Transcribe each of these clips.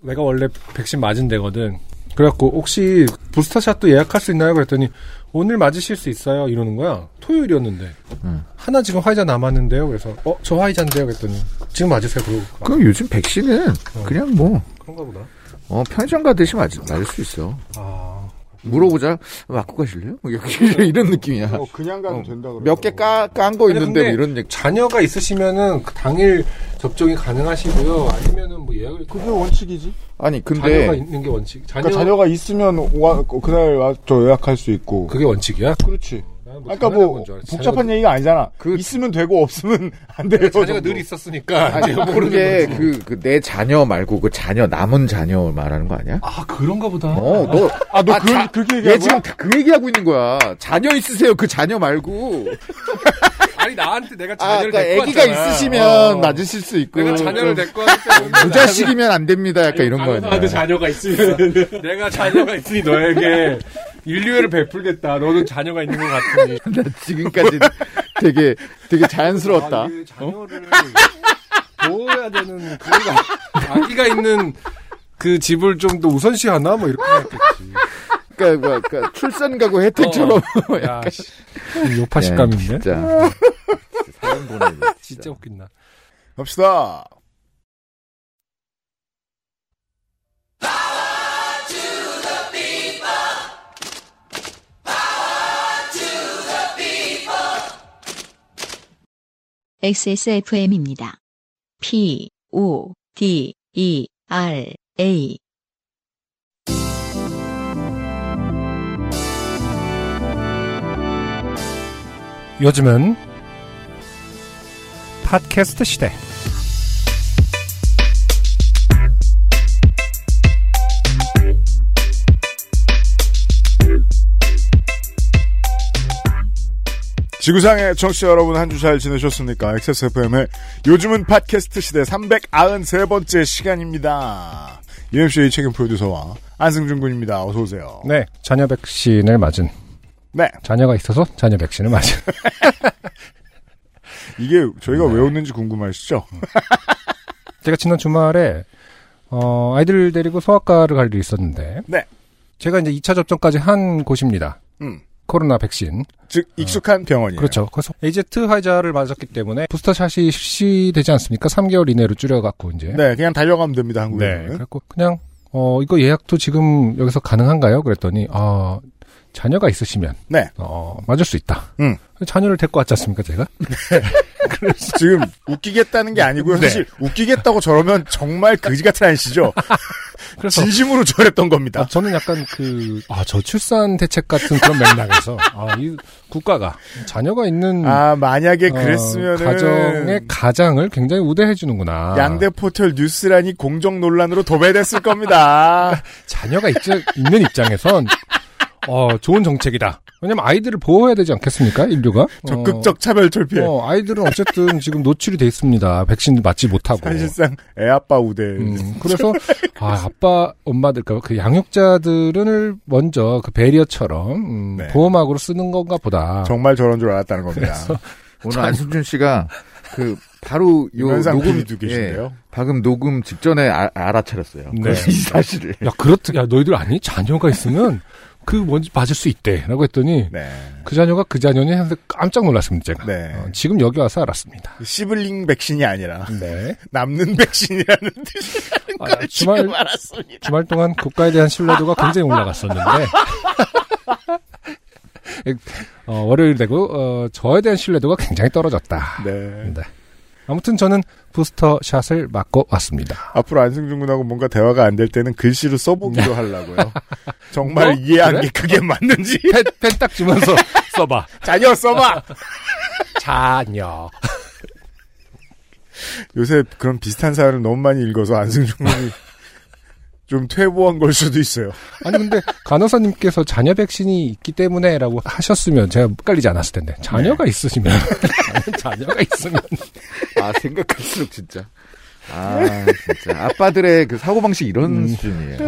내가 원래 백신 맞은 데거든. 그래갖고 혹시 부스터샷도 예약할 수 있나요? 그랬더니 오늘 맞으실 수 있어요. 이러는 거야. 토요일이었는데 음. 하나 지금 화이자 남았는데요. 그래서 어 저 화이자인데요. 그랬더니 지금 맞으세요. 그러고 그럼 요즘 백신은 그냥 뭐, 그런가 보다. 어, 편의점 가듯이 맞, 맞을 수 있어. 아 물어보자. 맞고 가실래요? 뭐 이렇게 이런 느낌이야. 어, 그냥 가도 어, 된다 그러고. 몇개 깐 거 있는데 뭐 이런 얘기. 자녀가 있으시면은 그 당일 접종이 가능하시고요. 아니면은 뭐 예약을 그게 원칙이지. 아니, 자녀가 근데, 있는 게 원칙. 자녀 그러니까 자녀가 있으면 와, 그날 와, 저 예약할 수 있고. 그게 원칙이야? 그렇지. 그러니까 당연한 뭐 건줄 알았지. 복잡한 얘기가 아니잖아. 그- 있으면 되고 없으면 안 돼요. 자녀가 정도. 늘 있었으니까 아니, 그게 거지. 그, 그, 내 자녀 말고 그 자녀, 남은 자녀 말하는 거 아니야? 아 그런가 보다. 어, 너, 아, 너 아, 그, 자- 그렇게 얘 얘기한 지금 그 얘기하고 있는 거야. 자녀 있으세요. 그 자녀 말고. 아니 나한테 내가 아, 자녀를 그러니까 데리고 애기가 왔잖아. 있으시면 어. 맞으실 수 있고. 내가 자녀를 좀 데리고 왔기 때문에 부자식이면 안 됩니다. 약간 이런 거 아니야. 그 자녀가 있으면 내가 자녀가 있으니 너에게 인류애를 베풀겠다. 너는 자녀가 있는 것 같으니. 나 지금까지 되게, 되게 자연스러웠다. 아, 자녀를 보호해야 되는 그가 아기가 있는 그 집을 좀 더 우선시하나 뭐 이렇게 생각했지. 그러니까, 뭐, 그러니까 출산 가구 혜택처럼. 야, 씨. 요파식감인데? 진짜. 사연 보내. 진짜 웃긴다. 갑시다. XSFM입니다. P, O, D, E, R, A. 요즘은 팟캐스트 시대. 지구상의 청취자 여러분 한 주 잘 지내셨습니까? XSFM의 요즘은 팟캐스트 시대 393번째 시간입니다. UMC의 책임 프로듀서와 안승준 군입니다. 어서 오세요. 네, 자녀 백신을 맞은. 네. 자녀가 있어서 자녀 백신을 맞은. 이게 저희가 네. 왜 웃는지 궁금하시죠? 제가 지난 주말에 어, 아이들 데리고 소아과를 갈 일이 있었는데 네. 제가 이제 2차 접종까지 한 곳입니다. 음. 코로나 백신. 즉 익숙한 병원이에요. 그렇죠. 그래서 AZ 화이자를 맞았기 때문에 부스터샷이 실시되지 않습니까? 3개월 이내로 줄여갖고 이제. 네, 그냥 달려가면 됩니다. 네. 한국에는. 그래갖고 그냥 어 이거 예약도 지금 여기서 가능한가요? 그랬더니 아 자녀가 있으시면 네. 어 맞을 수 있다. 음. 자녀를 데리고 왔지 않습니까, 제가? 지금 웃기겠다는 게 아니고요. 네. 사실 웃기겠다고 저러면 정말 그지 같은 아니시죠? 그래서 진심으로 저랬던 겁니다. 아, 저는 약간 그, 아, 저출산 대책 같은 그런 맥락에서, 아, 이 국가가 자녀가 있는 아, 만약에 어, 그랬으면은 가정의 가장을 굉장히 우대해주는구나. 양대 포털 뉴스란이 공정 논란으로 도배됐을 겁니다. 자녀가 있, 있는 입장에선, 어, 좋은 정책이다. 왜냐면 아이들을 보호해야 되지 않겠습니까, 인류가? 적극적 차별 철폐. 어, 어, 아이들은 어쨌든 지금 노출이 돼 있습니다. 백신 맞지 못하고. 사실상 애 아빠 우대. 음, 그래서 아 아빠 엄마들 그러니까 그 양육자들을 먼저 그 배리어처럼 음, 네. 보호막으로 쓰는 건가 보다. 정말 저런 줄 알았다는 겁니다. 오늘 안승준 씨가 그 바로 요 녹음 PD도 계신데요. 예, 방금 녹음 직전에 아- 알아차렸어요. 네. 이 사실을. 야 그렇다. 야 너희들 아니 자녀가 있으면 그 뭔지 맞을 수 있대라고 했더니 네. 그 자녀가 그 자녀니 해서 깜짝 놀랐습니다 제가. 네. 어, 지금 여기 와서 알았습니다. 시블링 백신이 아니라 네. 남는 백신이라는 뜻이라는 아, 걸 주말- 지금 알았습니다. 주말 동안 국가에 대한 신뢰도가 굉장히 올라갔었는데. 어, 월요일 되고 어, 저에 대한 신뢰도가 굉장히 떨어졌다. 네. 네. 아무튼 저는 부스터 샷을 맞고 왔습니다. 앞으로 안승준 군하고 뭔가 대화가 안 될 때는 글씨로 써보기로 하려고요. 정말 어? 이해한 그래? 게 그게 맞는지. 펜딱 주면서 써봐. 자녀 써봐! 자녀. 요새 그런 비슷한 사연을 너무 많이 읽어서 안승준 군이 좀 퇴보한 걸 수도 있어요. 아니 근데 간호사님께서 자녀 백신이 있기 때문에라고 하셨으면 제가 헷갈리지 않았을 텐데 자녀가 있으시면 자녀가 있으면 아 생각할수록 진짜. 아 진짜 아빠들의 그 사고 방식 이런 음. 수준이에요.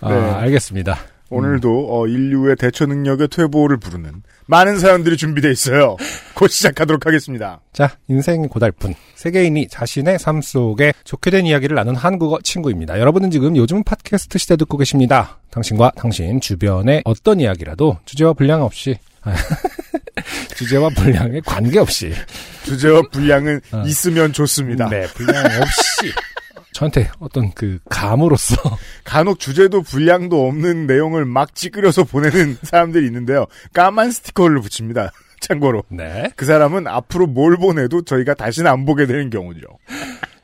아, 네. 알겠습니다. 오늘도 어, 인류의 대처 능력의 퇴보를 부르는 많은 사연들이 준비되어 있어요. 곧 시작하도록 하겠습니다. 자, 인생 고달픈 세계인이 자신의 삶 속에 좋게 된 이야기를 나눈 한국어 친구입니다. 여러분은 지금 요즘 팟캐스트 시대 듣고 계십니다. 당신과 당신 주변의 어떤 이야기라도 주제와 분량 없이 아, 주제와 분량에 관계없이 주제와 분량은 어. 있으면 좋습니다. 네, 분량 없이 저한테 어떤 그 감으로서 간혹 주제도 분량도 없는 내용을 막 찌그려서 보내는 사람들이 있는데요. 까만 스티커를 붙입니다. 참고로. 네. 그 사람은 앞으로 뭘 보내도 저희가 다시는 안 보게 되는 경우죠.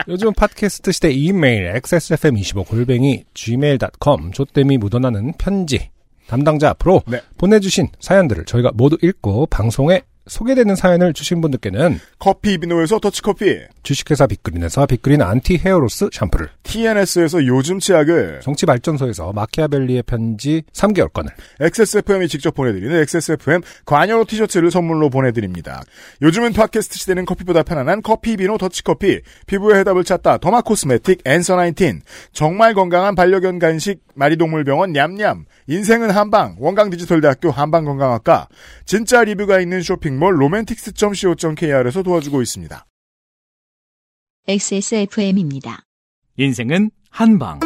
요즘 팟캐스트 시대 이메일 xsfm25 골뱅이 gmail.com 조땜이 묻어나는 편지 담당자 앞으로 네. 보내주신 사연들을 저희가 모두 읽고 방송에 소개되는 사연을 주신 분들께는 커피 비노에서 더치커피, 주식회사 빅그린에서 빅그린 anti hair loss 샴푸를 TNS에서 요즘 치약을, 정치발전소에서 마키아벨리의 편지 3개월권을 XSFM이 직접 보내드리는 XSFM 관여로 티셔츠를 선물로 보내드립니다. 요즘은 팟캐스트 시대는 커피보다 편안한 커피 비노 더치커피, 피부의 해답을 찾다 derma cosmetic Answer 19, 정말 건강한 반려견 간식 마리동물병원 냠냠, 인생은 한방 원강 디지털대학교 한방건강학과, 진짜 리뷰가 있는 쇼핑 몰 로맨틱스.co.kr에서 도와주고 있습니다. XSFM입니다. 인생은 한방.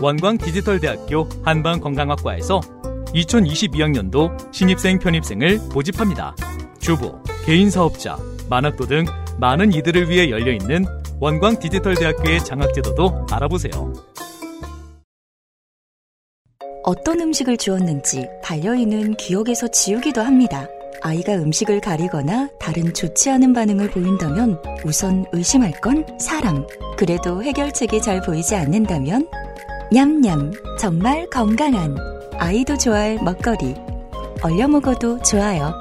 원광 디지털대학교 한방건강학과에서 2022학년도 신입생 편입생을 모집합니다. 주부, 개인사업자, 만학도 등 많은 이들을 위해 열려있는 원광 디지털대학교의 장학제도도 알아보세요. 어떤 음식을 주었는지 반려인은 기억에서 지우기도 합니다. 아이가 음식을 가리거나 다른 좋지 않은 반응을 보인다면 우선 의심할 건 사람. 그래도 해결책이 잘 보이지 않는다면 냠냠 정말 건강한 아이도 좋아할 먹거리. 얼려 먹어도 좋아요.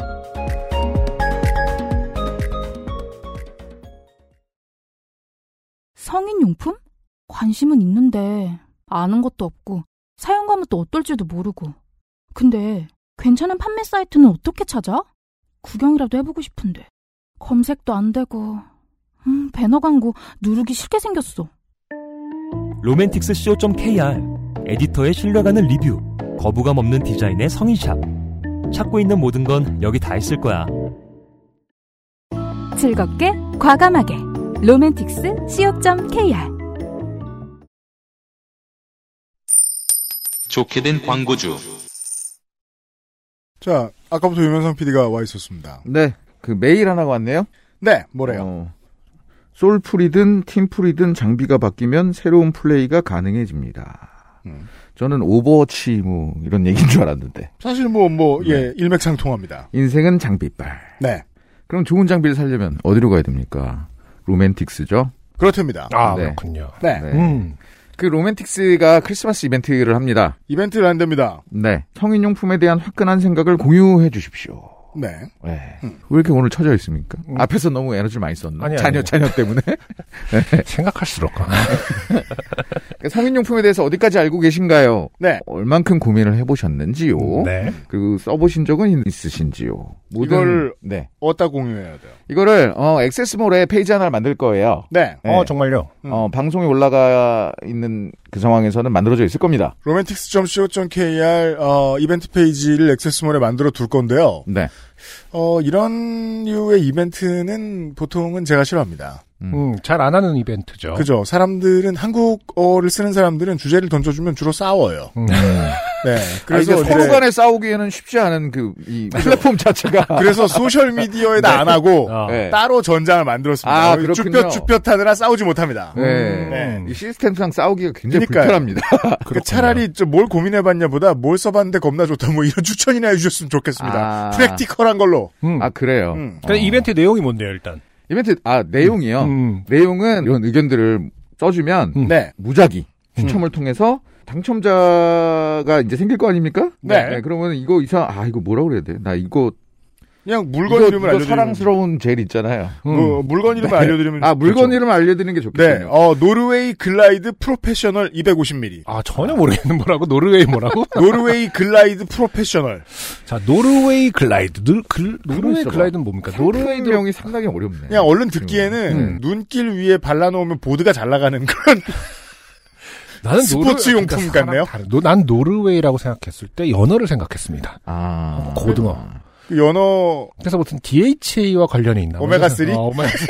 성인용품? 관심은 있는데 아는 것도 없고 사용감은 또 어떨지도 모르고 근데 괜찮은 판매 사이트는 어떻게 찾아? 구경이라도 해보고 싶은데. 검색도 안 되고 음, 배너 광고 누르기 싫게 생겼어. 로맨틱스 co.kr 에디터의 신뢰가는 리뷰 거부감 없는 디자인의 성인샵. 찾고 있는 모든 건 여기 다 있을 거야. 즐겁게 과감하게. 로맨틱스 co.kr 좋게 된 광고주. 자, 아까부터 유명상 PD가 와 있었습니다. 네. 그 메일 하나가 왔네요. 네, 뭐래요? 어, 솔플이든 팀플이든 장비가 바뀌면 새로운 플레이가 가능해집니다. 음. 저는 오버워치 뭐 이런 얘기인 줄 알았는데 사실 뭐, 뭐, 네. 예, 일맥상통합니다. 인생은 장비빨. 네. 그럼 좋은 장비를 살려면 어디로 가야 됩니까? 로맨틱스죠. 그렇답니다. 아 네. 그렇군요. 네. 네. 음. 그 로맨틱스가 크리스마스 이벤트를 합니다. 이벤트를 한답니다. 네. 성인용품에 대한 화끈한 생각을 공유해 주십시오. 네. 네. 왜 이렇게 오늘 처져 있습니까? 음. 앞에서 너무 에너지를 많이 썼나? 아니, 자녀, 아니. 자녀 때문에? 생각할수록 그러니까 성인용품에 대해서 어디까지 알고 계신가요? 네. 얼만큼 고민을 해보셨는지요? 네. 그리고 써보신 적은 있으신지요? 모든- 이거를- 네. 어디다 공유해야 돼요? 이거를, 어, 액세스몰에 페이지 하나를 만들 거예요. 네. 네. 어 정말요. 어, 방송에 올라가 있는 그 상황에서는 만들어져 있을 겁니다. 로맨틱스.co.kr 어, 이벤트 페이지를 액세스몰에 만들어 둘 건데요. 네. 어, 이런 류의 이벤트는 보통은 제가 싫어합니다. 음, 잘 안 하는 이벤트죠. 그죠? 사람들은 한국어를 쓰는 사람들은 주제를 던져주면 주로 싸워요. 음. 네. 그래서 그래서 서로 이제- 간에 싸우기에는 쉽지 않은 그, 이 플랫폼 자체가. 그래서 소셜 미디어에다 안 하고 어. 네. 따로 전장을 만들었습니다. 아, 그렇군요. 쭈뼛 쭈뼛 하느라 싸우지 못합니다. 네. 네. 이 시스템상 싸우기가 굉장히 그러니까요. 불편합니다. 그러니까 차라리 좀뭘 고민해봤냐보다 뭘 써봤는데 겁나 좋다 뭐 이런 추천이나 해주셨으면 좋겠습니다. 아. 프랙티컬한 걸로. 음. 아, 그래요. 음. 근데 이벤트 내용이 뭔데요, 일단? 이벤트, 아, 내용이요. 음. 내용은 이런 의견들을 써주면 음. 네. 무작위 추첨을 통해서 당첨자가 이제 생길 거 아닙니까? 네. 그러면 이거 이상 아 이거 뭐라 그래야 돼? 나 이거 그냥 물건 이거, 이름을 알려드리면 사랑스러운 젤 있잖아요. 음. 뭐, 물건 이름을 네. 알려드리면 아 물건 좋죠. 이름 알려드리는 게 네, 좋겠네요. 어 노르웨이 글라이드 프로페셔널 250ml. 아, 전혀 모르겠는 뭐라고? 노르웨이 뭐라고? 노르웨이 글라이드 프로페셔널. 자, 노르웨이 글라이드. 늘, 글, 노르웨이. 글라이드는 뭡니까? 노르웨이 명이 상당히 어렵네. 그냥 얼른 듣기에는 음. 눈길 위에 발라놓으면 보드가 잘 나가는 그런 나는 스포츠 노르- 용품 그러니까 같네요. 사람 다른- 노- 난 노르웨이라고 생각했을 때 연어를 생각했습니다. 아. 고등어. 그 연어 그래서 무슨 DHA와 관련이 있나? 봐. 오메가 3? 어, 오메가 3.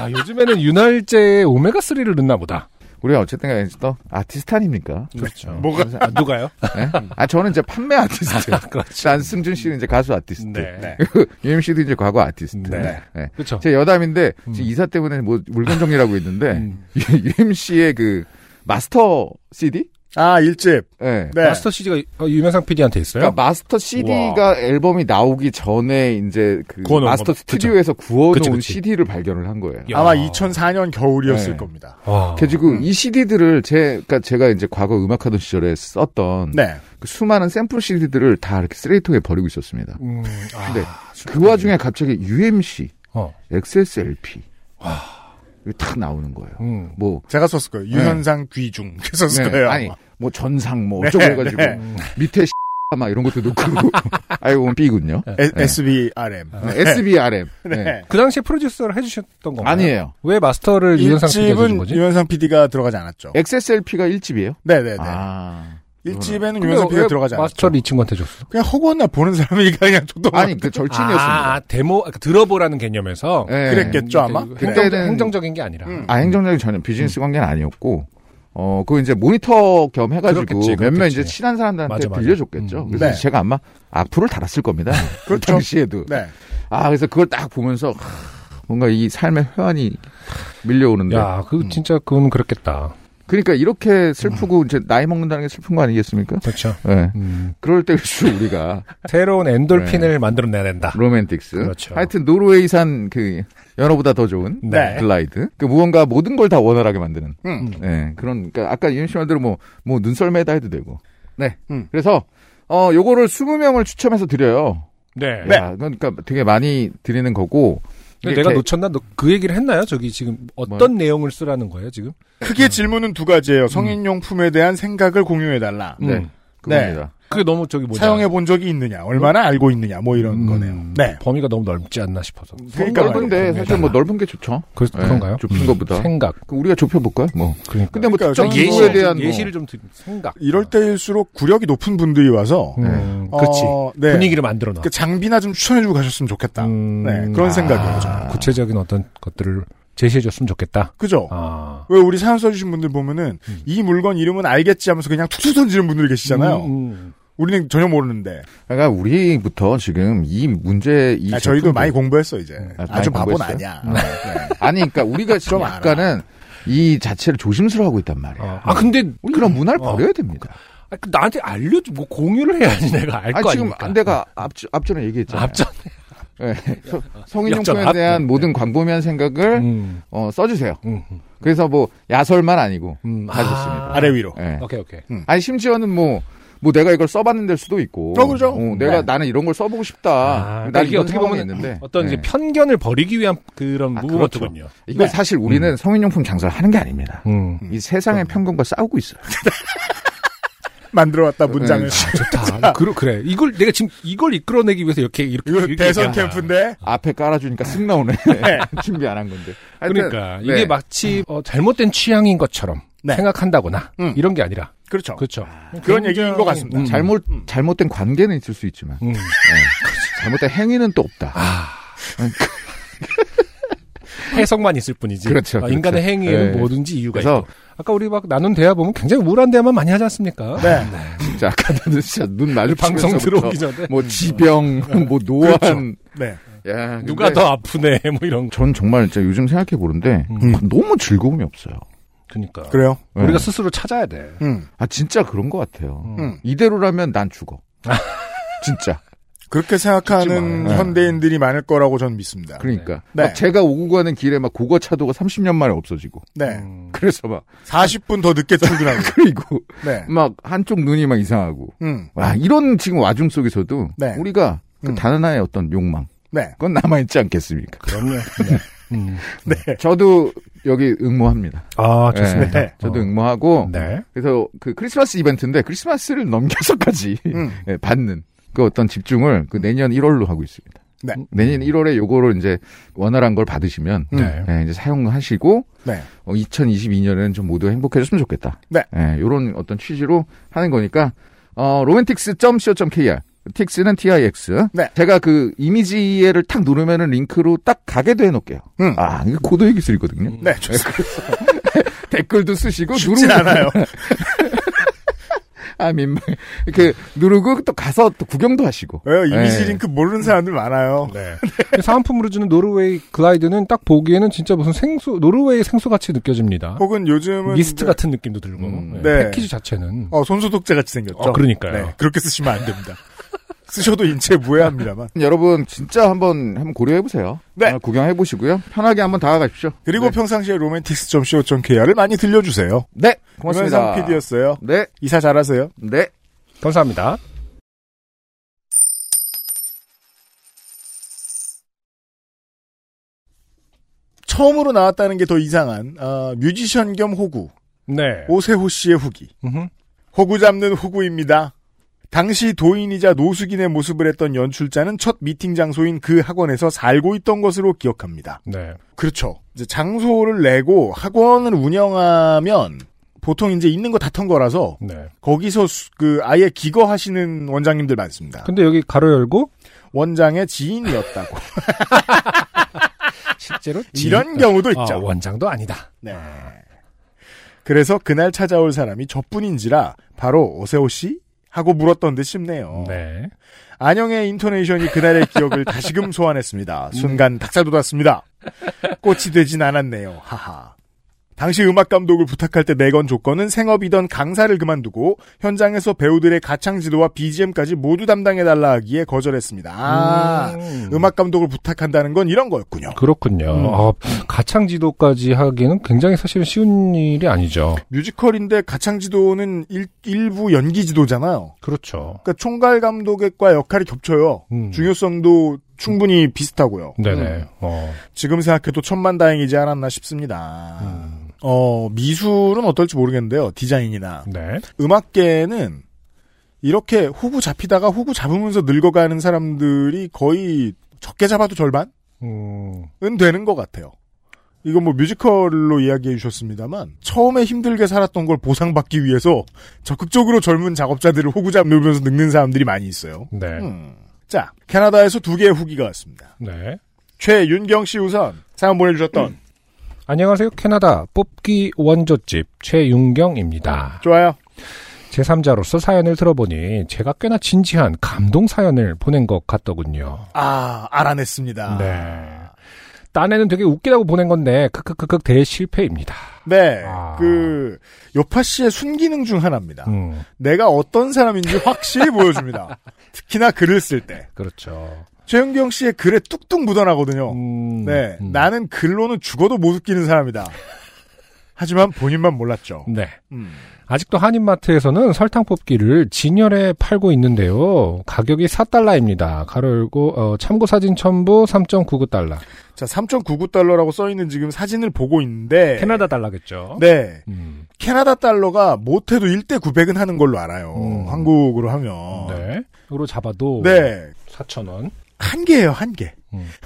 야, 요즘에는 윤활제에 오메가 3를 넣나 보다. 우리가 어쨌든 간에 또 아티스트 아닙니까? 그렇죠. 뭐가 아, 누가요? 네? 아 저는 이제 판매 아티스트. 그렇죠. 안승준 씨는 이제 가수 아티스트. 네. UMC도 이제 과거 아티스트. 네. 네. 그렇죠. 제 여담인데 음. 지금 이사 때문에 뭐 물건 정리라고 있는데 음. UMC의 그 마스터 CD? 아 일집. 네. 네. 마스터 CD가 유명상 PD한테 있어요? 그러니까 마스터 CD가 앨범이 나오기 전에 이제 그 마스터 거. 스튜디오에서 구워놓은 그치, 그치. CD를 발견을 한 거예요. 야. 아마 2004년 겨울이었을 네. 겁니다. 와. 그래가지고 이 CD들을 제, 그러니까 제가 이제 과거 음악하던 시절에 썼던 네. 그 수많은 샘플 CD들을 다 이렇게 쓰레기통에 버리고 있었습니다. 음, 아, 근데 그 와중에 갑자기 UMC, 어. XSLP 이거 딱 나오는 거예요. 음. 뭐 제가 썼을 거예요. 유현상 귀중 썼을 네, 거예요. 아니. 뭐 전상 뭐 네, 어쩌고 해가지고 네. 밑에 막 이런 것도 넣고 알고 보면 B군요. 에- 네. SBRM. 네, SBRM. 네. 네. 그 당시에 프로듀서를 해주셨던 건가요? 아니에요. 왜 마스터를 유현상 PD가 1집은 거지? 유현상 PD가 들어가지 않았죠. XSLP가 1집이에요? 네네네. 아. 1집에는 근데 유현상 PD가 왜 들어가지 않았죠. 마스터를 이 친구한테 줬어? 그냥 허구한 날 보는 사람이 그냥 줬던 거 아니 그 절친이었습니다. 아, 데모, 아, 들어보라는 개념에서. 네. 그랬겠죠 아마. 그 그때는- 행정적인 게 아니라. 음. 아 행정적인 전혀 비즈니스 관계는 아니었고 어 그거 이제 모니터 겸 해가지고 그렇겠지, 몇몇 그렇겠지. 이제 친한 사람들한테 맞아, 맞아. 빌려줬겠죠. 음. 그래서 네. 제가 아마 악플을 달았을 겁니다. 그 그렇죠. 당시에도. 네. 아 그래서 그걸 딱 보면서 하, 뭔가 이 삶의 회한이 밀려오는데. 야, 그 진짜 그건 그렇겠다. 그러니까 이렇게 슬프고 이제 나이 먹는다는 게 슬픈 거 아니겠습니까? 그렇죠. 네. 음, 그럴 때일수록 우리가 새로운 엔돌핀을 만들어내야 된다. 로맨틱스. 그렇죠. 하여튼 노르웨이산 그 연어보다 더 좋은 네. 글라이드. 그 무언가 모든 걸 다 원활하게 만드는. 음. 네, 그런, 그러니까 아까 유현 씨 말대로 뭐, 뭐 눈썰매다 해도 되고. 네. 음. 그래서, 어, 요거를 20명을 추첨해서 드려요. 네. 네. 야, 그러니까 되게 많이 드리는 거고. 내가 개- 놓쳤나? 너 그 얘기를 했나요? 저기 지금 어떤 내용을 쓰라는 거예요, 지금? 크게 질문은 두 가지예요. 성인용품에 대한 생각을 공유해달라. 네. 음. 그겁니다. 그게 너무 저기 뭐냐. 사용해 본 적이 있느냐, 얼마나 알고 있느냐, 뭐 이런 음, 거네요. 네. 범위가 너무 넓지 않나 싶어서. 그러니까 넓은데. 사실 뭐 넓은 게 좋죠. 그, 네, 그런가요? 좁힌 것보다. 생각. 그 우리가 좁혀볼까요? 뭐. 그러니까. 근데 뭐 그러니까 특정 저는 인구에 예시- 대한 뭐. 예시를 좀 드리, 생각. 이럴 때일수록 구력이 높은 분들이 와서 음, 어, 그렇지. 네. 분위기를 만들어 놔. 그 장비나 좀 추천해주고 가셨으면 좋겠다. 음, 네, 그런 생각이에요, 저는. 구체적인 어떤 것들을 제시해줬으면 좋겠다. 그죠? 아. 왜 우리 사연 써주신 분들 보면은 음. 이 물건 이름은 알겠지 하면서 그냥 툭툭 던지는 분들이 계시잖아요. 음, 음. 우리는 전혀 모르는데. 그러니까 우리부터 지금 이 문제, 이. 아, 저희도 많이 공부했어 이제. 아, 아주 바보는? 아니야. 네. 아니, 그러니까 우리가 지금. 약간은 이 자체를 조심스러워하고 있단 말이에요. 어. 아, 근데, 우리 그런 문화를 어. 버려야 됩니다. 아, 그 나한테 알려줘, 뭐, 공유를 해야지 내가 알아거 지금 아닙니까? 내가 앞, 앞전에 얘기했잖아요. 앞전. 네. 서- 성인용품에. 대한 네. 모든 광범위한 생각을 음, 어, 써주세요. 음, 음. 그래서 뭐 야설만 아니고 음, 다 좋습니다. 아 래 위로. 네. 오케이, 오케이. 아니 심지어는 뭐. 뭐 내가 이걸 써봤는 될 수도 있고, 어, 그죠. 내가 네. 나는 이런 걸 써보고 싶다. 아, 난 그러니까 이게 어떻게 보면 있는데 어떤 이제 네. 편견을 버리기 위한 그런 아, 무브먼트군요. 이거 네. 사실 우리는 성인용품 장사를 하는 게 아닙니다. 음. 이 세상의 편견과 싸우고 있어요. 만들어왔다 문장을. 네. 좋다. 그, 그래. 이걸, 내가 지금 이걸 이끌어내기 위해서 이렇게, 이렇게. 이거 이렇게 대선. 캠프인데. 앞에 깔아주니까 쓱 나오네. 준비 안 한 건데. 하여튼, 그러니까. 네. 이게 마치, 어, 잘못된 취향인 것처럼 네. 생각한다거나, 음. 이런 게 아니라. 그렇죠. 그렇죠. 그런 얘기인 것 같습니다. 음. 잘못 잘못된 관계는 있을 수 있지만 음. 네. 잘못된 행위는 또 없다. 아. 해석만 있을 뿐이지. 그렇죠, 아, 그렇죠. 인간의 행위에는 네. 뭐든지 이유가 그래서 있고. 아까 우리 막 나눈 대화 보면 굉장히 우울한 대화만 많이 하지 않습니까? 네. 진짜 아까는 진짜 눈 마주 방송 들어오기 전에. 뭐 지병, 뭐 노안. 네. 야, 누가 더 아프네, 뭐 이런. 전 정말 진짜 요즘 생각해 보는데 음. 너무 즐거움이 없어요. 그니까. 그래요. 네. 우리가 스스로 찾아야 돼. 음. 아 진짜 그런 것 같아요. 음. 이대로라면 난 죽어. 진짜. 그렇게 생각하는 마. 네. 현대인들이 많을 거라고 저는 믿습니다. 그러니까 네. 막 제가 오고 가는 길에 막 고거 차도가 30년 만에 없어지고. 네. 음. 그래서 막 40분 더 늦게 출근하고. 그리고 네. 막 한쪽 눈이 막 이상하고. 음. 와 이런 지금 와중 속에서도 네. 우리가 그 음. 단 하나의 어떤 욕망 네. 그건 남아 있지 않겠습니까? 그럼요. 네. 음. 네. 저도 여기 응모합니다. 아, 좋습니다. 네. 저도 어. 응모하고 네. 그래서 그 크리스마스 이벤트인데 크리스마스를 넘겨서까지 음. 예, 받는 그 어떤 집중을 그 내년 1월로 하고 있습니다. 네. 내년 1월에 요거를 이제 원활한 걸 받으시면 네. 네, 이제 사용하시고 네. 어, 2022년에는 좀 모두 행복해졌으면 좋겠다. 네. 요런 어떤 취지로 하는 거니까 어, 틱스 는 TIX. 네. 제가 그 이미지를 탁 누르면은 링크로 딱 가게 도 해놓을게요. 음. 아, 이거 고도의 기술이거든요. 네, 좋습니다. 댓글도 쓰시고 누르고 않아요. 아 민망 이렇게 누르고 또 가서 또 구경도 하시고. 왜요? 이미지 네. 링크 모르는 사람들 많아요. 네. 사은품으로 주는 노르웨이 글라이드는 딱 보기에는 진짜 무슨 생수, 노르웨이 생수 같이 느껴집니다. 혹은 요즘은 미스트 이제, 같은 느낌도 들고. 음, 네. 네. 패키지 자체는. 어, 손소독제 같이 생겼죠. 어, 그러니까요. 네, 그렇게 쓰시면 안 됩니다. 쓰셔도 인체 무해합니다만. 여러분 진짜 한번 한번 고려해 보세요. 네. 구경해 보시고요. 편하게 한번 다가가십시오. 그리고 네. 평상시에 romantics.co.kr을 많이 들려주세요. 네, 고맙습니다. 고맙습니다. PD였어요. 네, 이사 잘하세요. 네. 감사합니다. 처음으로 나왔다는 게 더 이상한 어, 뮤지션 겸 호구 네. 오세호 씨의 후기. 음흠. 호구 잡는 호구입니다. 당시 도인이자 노숙인의 모습을 했던 연출자는 첫 미팅 장소인 그 학원에서 살고 있던 것으로 기억합니다. 네. 그렇죠. 이제 장소를 내고 학원을 운영하면 보통 이제 있는 거 다 턴 거라서 네. 거기서 수- 그 아예 기거하시는 원장님들 많습니다. 근데 여기 가로 열고 원장의 지인이었다고. 실제로 이런 경우도 있죠. 아, 원장도 아니다. 네. 그래서 그날 찾아올 사람이 저뿐인지라 바로 오세호 씨 하고 물었던 듯 싶네요. 네. 안영의 인토네이션이 그날의 기억을 다시금 소환했습니다. 순간 닭살 돋았습니다. 꽃이 되진 않았네요. 하하. 당시 음악 감독을 부탁할 때 내건 조건은 생업이던 강사를 그만두고 현장에서 배우들의 가창 지도와 BGM까지 모두 담당해달라 하기에 거절했습니다. 아, 음. 음. 악 감독을 부탁한다는 건 이런 거였군요. 그렇군요. 음. 아, 가창 지도까지 하기는 굉장히 사실은 쉬운 일이 아니죠. 뮤지컬인데 가창 지도는 일, 부 연기 지도잖아요. 그렇죠. 그러니까 총괄 감독과 역할이 겹쳐요. 음. 중요성도 충분히 비슷하고요. 네네. 음. 어. 지금 생각해도 천만다행이지 않았나 싶습니다. 음. 어, 미술은 어떨지 모르겠는데요. 디자인이나. 네. 음악계는 이렇게 호구 잡히다가 호구 잡으면서 늙어가는 사람들이 거의 적게 잡아도 절반은 음. 되는 것 같아요. 이건 뭐 뮤지컬로 이야기해 주셨습니다만 처음에 힘들게 살았던 걸 보상받기 위해서 적극적으로 젊은 작업자들을 호구 잡으면서 늙는 사람들이 많이 있어요. 네. 음. 자, 캐나다에서 두 개의 후기가 왔습니다. 네. 최윤경 씨 우선 사연 보내주셨던 안녕하세요. 캐나다 뽑기 원조집 최윤경입니다. 좋아요. 제3자로서 사연을 들어보니 제가 꽤나 진지한 감동 사연을 보낸 것 같더군요. 아 알아냈습니다. 네. 딴에는 되게 웃기다고 보낸 건데 크크크크 대실패입니다. 네, 아. 그 요파 씨의 순기능 중 하나입니다. 음, 내가 어떤 사람인지 확실히 보여줍니다. 특히나 글을 쓸 때. 그렇죠. 최윤경 씨의 글에 뚝뚝 묻어나거든요. 음, 네, 음. 나는 글로는 죽어도 못 웃기는 사람이다. 하지만 본인만 몰랐죠. 네. 음. 아직도 한인마트에서는 설탕 뽑기를 진열에 팔고 있는데요. 가격이 4달러입니다. 가로 열고 어, 참고 사진 첨부 3.99달러. 자, 3.99달러라고 써 있는 지금 사진을 보고 있는데. 캐나다 달러겠죠. 네. 음, 캐나다 달러가 못 해도 1대 900은 하는 걸로 알아요. 음. 한국으로 하면. 네. 으로 잡아도 네. 4,000원. 한 개예요, 한 개. 음.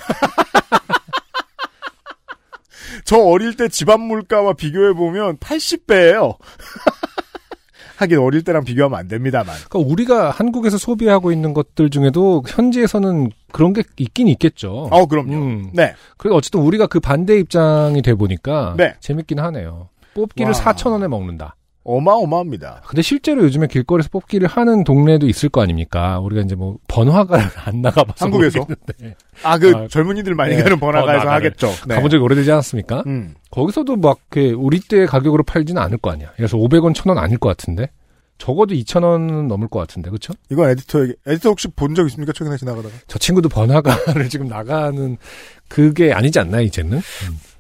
저 어릴 때 집안 물가와 비교해 보면 80배예요. 하긴 어릴 때랑 비교하면 안 됩니다만. 그러니까 우리가 한국에서 소비하고 있는 것들 중에도 현지에서는 그런 게 있긴 있겠죠. 어, 그럼요. 음. 네. 그래도 어쨌든 우리가 그 반대 입장이 돼 보니까 네. 재밌긴 하네요. 뽑기를 와. 4,000원에 먹는다. 어마어마합니다. 근데 실제로 요즘에 길거리에서 뽑기를 하는 동네도 있을 거 아닙니까? 우리가 이제 뭐 번화가를 안 나가봐서 한국에서? 모르겠는데. 아, 그 아, 젊은이들 많이 네. 가는 번화가에서 번화가를. 하겠죠. 네. 가본 적이 오래되지 않았습니까? 음. 거기서도 막 우리 때 가격으로 팔지는 않을 거 아니야. 그래서 500원, 1000원 아닐 것 같은데. 적어도 2,000원은 넘을 것 같은데, 그쵸? 이건 에디터에게, 에디터 혹시 본 적 있습니까? 최근에 지나가다가. 저 친구도 번화가를 지금 나가는 그게 아니지 않나요, 이제는?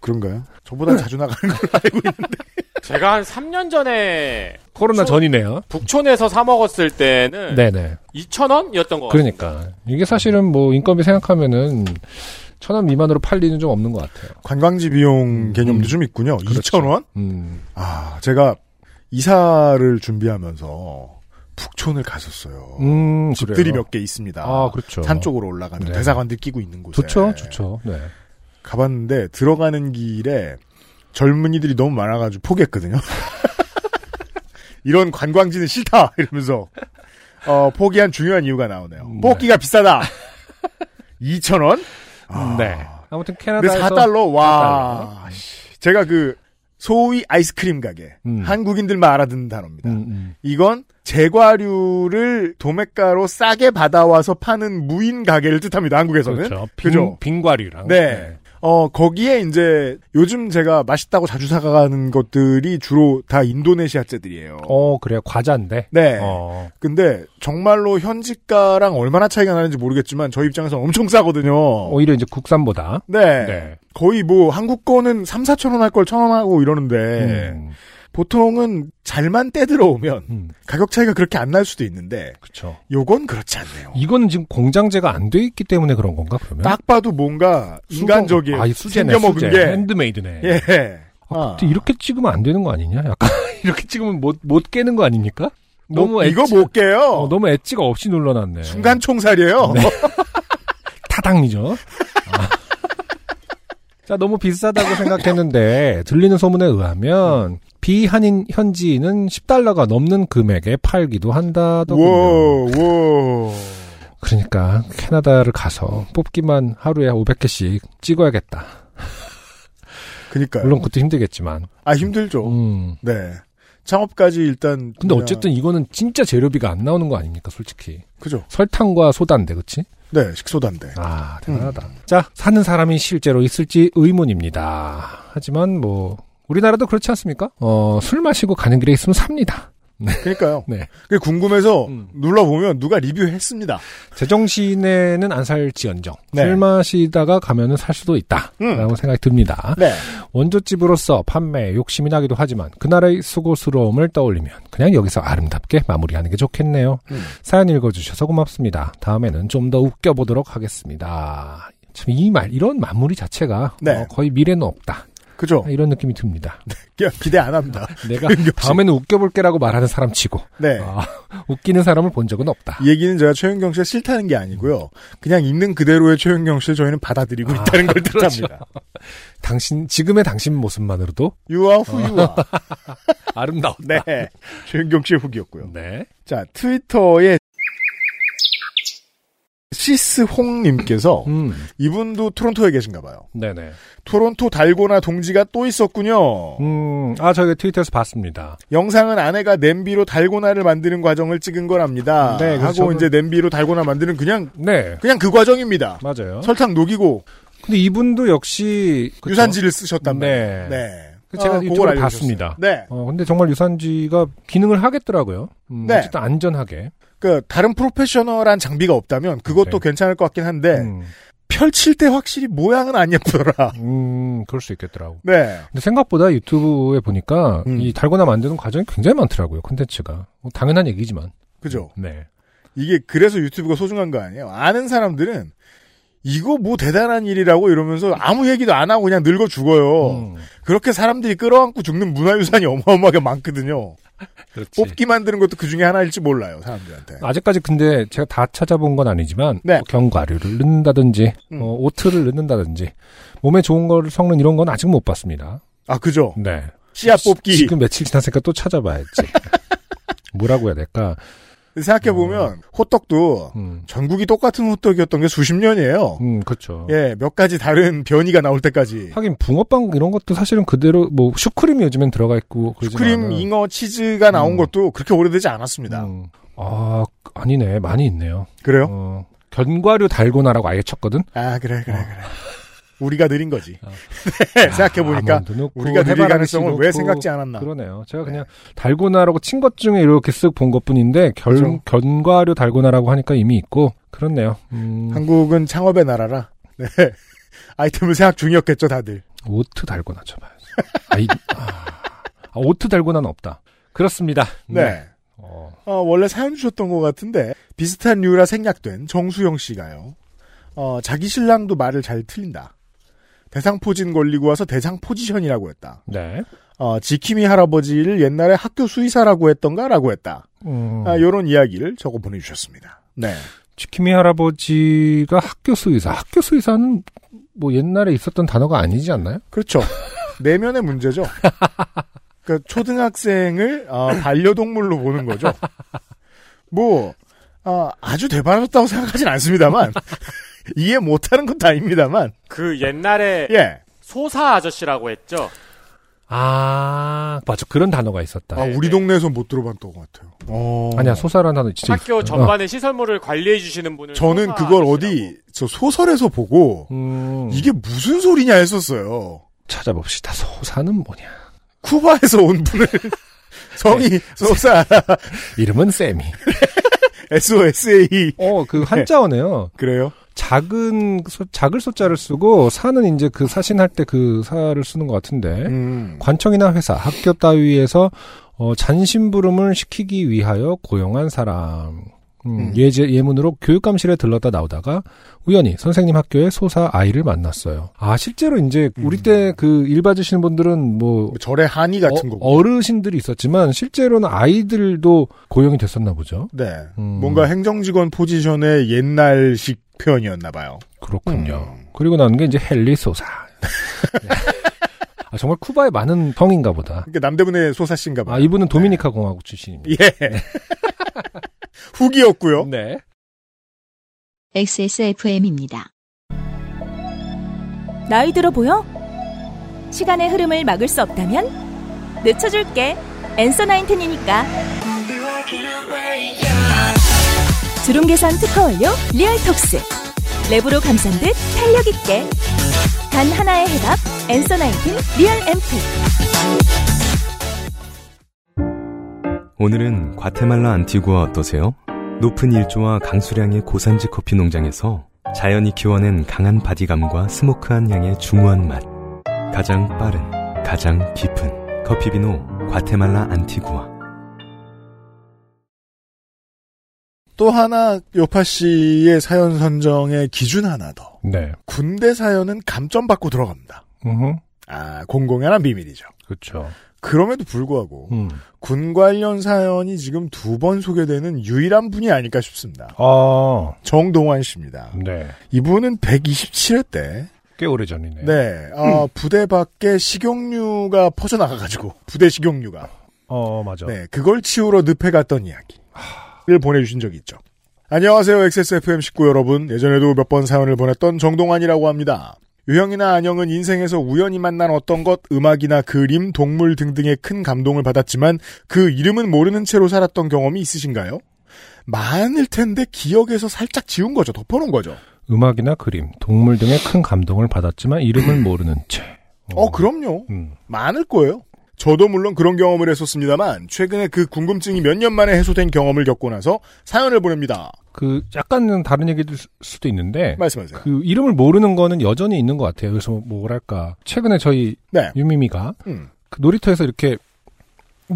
그런가요? 저보다 자주 나가는 걸 알고 있는데. 제가 한 3년 전에 코로나 북촌- 전이네요. 북촌에서 사 먹었을 때는 네네. 2,000원이었던 거 같아요. 그러니까. 이게 사실은 뭐 인건비 생각하면은 천 원 미만으로 팔 리는 좀 없는 것 같아요. 관광지 비용 음, 개념도 음. 좀 있군요. 그렇죠. 2,000원? 음. 아, 제가 이사를 준비하면서 북촌을 갔었어요. 음, 집들이 그래요. 몇개 있습니다. 아, 그렇죠. 산 쪽으로 올라가면 네. 대사관들 끼고 있는 곳에. 좋죠, 좋죠. 네. 가봤는데 들어가는 길에 젊은이들이 너무 많아가지고 포기했거든요. 이런 관광지는 싫다 이러면서 어, 포기한 중요한 이유가 나오네요. 네. 뽑기가 비싸다. 2천 원? 아. 네. 아무튼 캐나다에서 4달러 와. 4달러. 씨. 제가 그 소위 아이스크림 가게 음. 한국인들만 알아듣는 단어입니다. 음, 음. 이건 제과류를 도매가로 싸게 받아와서 파는 무인 가게를 뜻합니다. 한국에서는. 그렇죠. 빙, 그죠? 빙과류랑. 네. 어, 거기에 이제 요즘 제가 맛있다고 자주 사가는 것들이 주로 다 인도네시아제들이에요. 어, 그래요. 과자인데. 네. 어. 근데 정말로 현지가랑 얼마나 차이가 나는지 모르겠지만 저희 입장에서 엄청 싸거든요. 오히려 이제 국산보다. 네. 네. 거의 뭐 한국 거는 3, 4천 원 할 걸 천 원 하고 이러는데 음, 보통은 잘만 떼들어오면 음, 가격 차이가 그렇게 안 날 수도 있는데 그렇죠. 요건 그렇지 않네요. 이건 지금 공장제가 안 돼 있기 때문에 그런 건가 그러면? 딱 봐도 뭔가 인간적이에요. 아, 이 수제네, 수제. 게 핸드메이드네. 예. 아, 아. 이렇게 찍으면 안 되는 거 아니냐? 약간 이렇게 찍으면 못, 못 깨는 거 아닙니까? 너무 뭐, 이거 못 깨요. 어, 너무 엣지가 없이 눌러놨네. 순간 총살이에요. 타당이죠. 아. 자, 너무 비싸다고 생각했는데 들리는 소문에 의하면 비한인 현지인은 10달러가 넘는 금액에 팔기도 한다더군요. 워, 워. 그러니까 캐나다를 가서 뽑기만 하루에 500개씩 찍어야겠다. 그니까요. 물론 그것도 힘들겠지만. 아, 힘들죠. 음. 네. 창업까지 일단. 근데 그냥- 어쨌든 이거는 진짜 재료비가 안 나오는 거 아닙니까, 솔직히. 그죠. 설탕과 소다인데, 그치? 네, 식소다인데. 아, 대단하다. 자, 사는 사람이 실제로 있을지 의문입니다. 하지만 뭐, 우리나라도 그렇지 않습니까? 어, 술 마시고 가는 길에 있으면 삽니다. 그러니까요. 네. 그게 궁금해서 음. 눌러보면 누가 리뷰했습니다. 제정신에는 안 살지언정. 네. 술 마시다가 가면은 살 수도 있다. 음. 라고 생각이 듭니다. 네. 원조집으로서 판매에 욕심이 나기도 하지만 그나라의 수고스러움을 떠올리면 그냥 여기서 아름답게 마무리하는 게 좋겠네요. 음. 사연 읽어주셔서 고맙습니다. 다음에는 좀 더 웃겨보도록 하겠습니다. 참 이 말, 이런 마무리 자체가 네. 어, 거의 미래는 없다. 그죠. 이런 느낌이 듭니다. 그냥 기대 안 합니다. 내가. 다음에는 웃겨볼게라고 말하는 사람 치고 네. 아, 웃기는 사람을 본 적은 없다. 이 얘기는 제가 최윤경 씨가 싫다는 게 아니고요. 그냥 있는 그대로의 최윤경 씨를 저희는 받아들이고 아, 있다는 걸 그렇죠. 뜻합니다. 당신 지금의 당신 모습만으로도 You are who you are. 아름다웠다. 네. 최윤경 씨의 후기였고요. 네. 자, 트위터에 시스홍님께서 음. 이분도 토론토에 계신가 봐요. 네네. 토론토 달고나 동지가 또 있었군요. 음, 아, 저희가 트위터에서 봤습니다. 영상은 아내가 냄비로 달고나를 만드는 과정을 찍은 거랍니다. 네, 그래서 하고 이제 냄비로 달고나 만드는 그냥 네. 그냥 그 과정입니다. 맞아요. 설탕 녹이고 근데 이분도 역시 그쵸? 유산지를 쓰셨단 네. 말이에요. 네. 그 제가 어, 알려주셨어요. 봤습니다. 네. 어, 근데 정말 유산지가 기능을 하겠더라고요. 음, 네. 어쨌든 안전하게. 그 다른 프로페셔널한 장비가 없다면 그것도 네. 괜찮을 것 같긴 한데 음, 펼칠 때 확실히 모양은 안 예쁘더라. 음, 그럴 수 있겠더라고. 네. 근데 생각보다 유튜브에 보니까 음. 이 달고나 만드는 과정이 굉장히 많더라고요. 콘텐츠가. 뭐 당연한 얘기지만. 그죠. 네. 이게 그래서 유튜브가 소중한 거 아니에요. 아는 사람들은 이거 뭐 대단한 일이라고 이러면서 아무 얘기도 안 하고 그냥 늙어 죽어요. 음, 그렇게 사람들이 끌어안고 죽는 문화유산이 어마어마하게 많거든요. 그렇지. 뽑기 만드는 것도 그 중에 하나일지 몰라요, 사람들한테. 아직까지 근데 제가 다 찾아본 건 아니지만 네. 뭐 견과류를 넣는다든지 음. 어, 오트를 넣는다든지 몸에 좋은 거를 섞는 이런 건 아직 못 봤습니다. 아, 그죠. 네. 씨앗 뽑기. 지금 며칠 지났으니까 또 찾아봐야지. 뭐라고 해야 될까? 생각해 보면, 호떡도 음, 전국이 똑같은 호떡이었던 게 수십 년이에요. 음, 그렇죠. 예, 몇 가지 다른 변이가 나올 때까지. 하긴 붕어빵 이런 것도 사실은 그대로 뭐 슈크림이 요즘엔 들어가 있고 슈크림, 않아요. 잉어, 치즈가 나온 음. 것도 그렇게 오래되지 않았습니다. 음. 아 아니네 많이 있네요. 그래요? 어, 견과류 달고나라고 아예 쳤거든. 아, 그래, 그래, 어. 그래. 우리가 느린 거지. 어. 네, 생각해보니까 넣고 우리가 느릴 가능성을 씨왜 생각지 않았나. 그러네요. 제가 그냥 달고나라고 친 것 중에 이렇게 쓱 본 것뿐인데 결, 그죠. 견과류 달고나라고 하니까 이미 있고 그렇네요. 음, 한국은 창업의 나라라. 네. 아이템을 생각 중이었겠죠, 다들. 오트 달고나 쳐봐야지. 아, 이, 아, 아, 오트 달고나는 없다. 그렇습니다. 네. 어, 어, 원래 사연 주셨던 것 같은데, 비슷한 류라 생략된 정수영 씨가요. 어, 자기 신랑도 말을 잘 틀린다. 대상 포진 걸리고 와서 대상 포지션이라고 했다. 네. 어, 지킴이 할아버지를 옛날에 학교 수의사라고 했던가라고 했다. 음. 아, 요런 이야기를 적어 보내주셨습니다. 네. 지킴이 할아버지가 학교 수의사. 학교 수의사는 뭐 옛날에 있었던 단어가 아니지 않나요? 그렇죠. 내면의 문제죠. 그러니까 초등학생을 어, 반려동물로 보는 거죠. 뭐 어, 아주 대단하다고 생각하진 않습니다만 이해 못하는 것도 아닙니다만 그 옛날에 예. 소사 아저씨라고 했죠. 아, 맞아. 그런 단어가 있었다. 아, 우리 동네에서 못 들어봤던 것 같아요. 어. 아니야, 소사라는 단어 진짜 학교 있어요. 전반의 시설물을 관리해 주시는 분을 저는 그걸 아저씨라고. 어디 저 소설에서 보고 음, 이게 무슨 소리냐 했었어요. 찾아봅시다. 소사는 뭐냐? 쿠바에서 온 분을 성이 소사 이름은 세미. SOSA 어, 그 한자어네요. 그래요? 작은 소, 작을 소자를 쓰고 사는 이제 그 사신할 때 그 사를 쓰는 것 같은데 음. 관청이나 회사, 학교 따위에서 어, 잔심부름을 시키기 위하여 고용한 사람. 음, 음. 예제 예문으로 교육감실에 들렀다 나오다가 우연히 선생님 학교에 소사 아이를 만났어요. 아 실제로 이제 우리 음. 때그일 봐주시는 분들은 뭐 절의 한이 같은 거고. 어, 르신들이 있었지만 실제로는 아이들도 고용이 됐었나 보죠. 네. 음. 뭔가 행정직원 포지션의 옛날식 표현이었나 봐요. 그렇군요. 음. 그리고 나온 게 이제 헨리 소사. 네. 아, 정말 쿠바에 많은 성인가 보다. 그러니까 남대문의 소사씨인가 봐요. 아, 이분은 도미니카 공화국 출신입니다. 예. 후기였고요. 네. XSFM입니다. 나이 들어 보여? 시간의 흐름을 막을 수 없다면 늦춰줄게. Answer Nineteen이니까. 주름 개선 특허 완료 리얼톡스. 랩으로 감싼 듯 탄력 있게. 단 하나의 해답 Answer Nineteen real 앰플. 오늘은 과테말라 안티구아 어떠세요? 높은 일조와 강수량의 고산지 커피 농장에서 자연이 키워낸 강한 바디감과 스모크한 향의 중후한 맛. 가장 빠른, 가장 깊은 커피 비노 과테말라 안티구아. 또 하나 요파 씨의 사연 선정의 기준 하나 더. 네. 군대 사연은 감점 받고 들어갑니다. 음, 아, 공공연한 비밀이죠. 그렇죠. 그럼에도 불구하고 음. 군 관련 사연이 지금 두 번 소개되는 유일한 분이 아닐까 싶습니다. 아, 정동환 씨입니다. 네. 이분은 127회 때, 꽤 오래 전이네. 네, 어, 부대 밖에 식용유가 퍼져나가가지고, 부대 식용유가. 어, 맞아. 네, 그걸 치우러 늪에 갔던 이야기를 보내주신 적이 있죠. 안녕하세요, XSFM 식구 여러분. 예전에도 몇 번 사연을 보냈던 정동환이라고 합니다. 유형이나 안형은 인생에서 우연히 만난 어떤 것, 음악이나 그림, 동물 등등의 큰 감동을 받았지만 그 이름은 모르는 채로 살았던 경험이 있으신가요? 많을 텐데 기억에서 살짝 지운 거죠. 덮어놓은 거죠. 음악이나 그림, 동물 등의 큰 감동을 받았지만 이름은 모르는 채. 어, 그럼요. 음. 많을 거예요. 저도 물론 그런 경험을 했었습니다만 최근에 그 궁금증이 몇 년 만에 해소된 경험을 겪고 나서 사연을 보냅니다. 그 약간은 다른 얘기일 수- 수도 있는데 말씀하세요. 그 이름을 모르는 거는 여전히 있는 것 같아요. 그래서 뭐랄까 최근에 저희 네. 유미미가 음. 그 놀이터에서 이렇게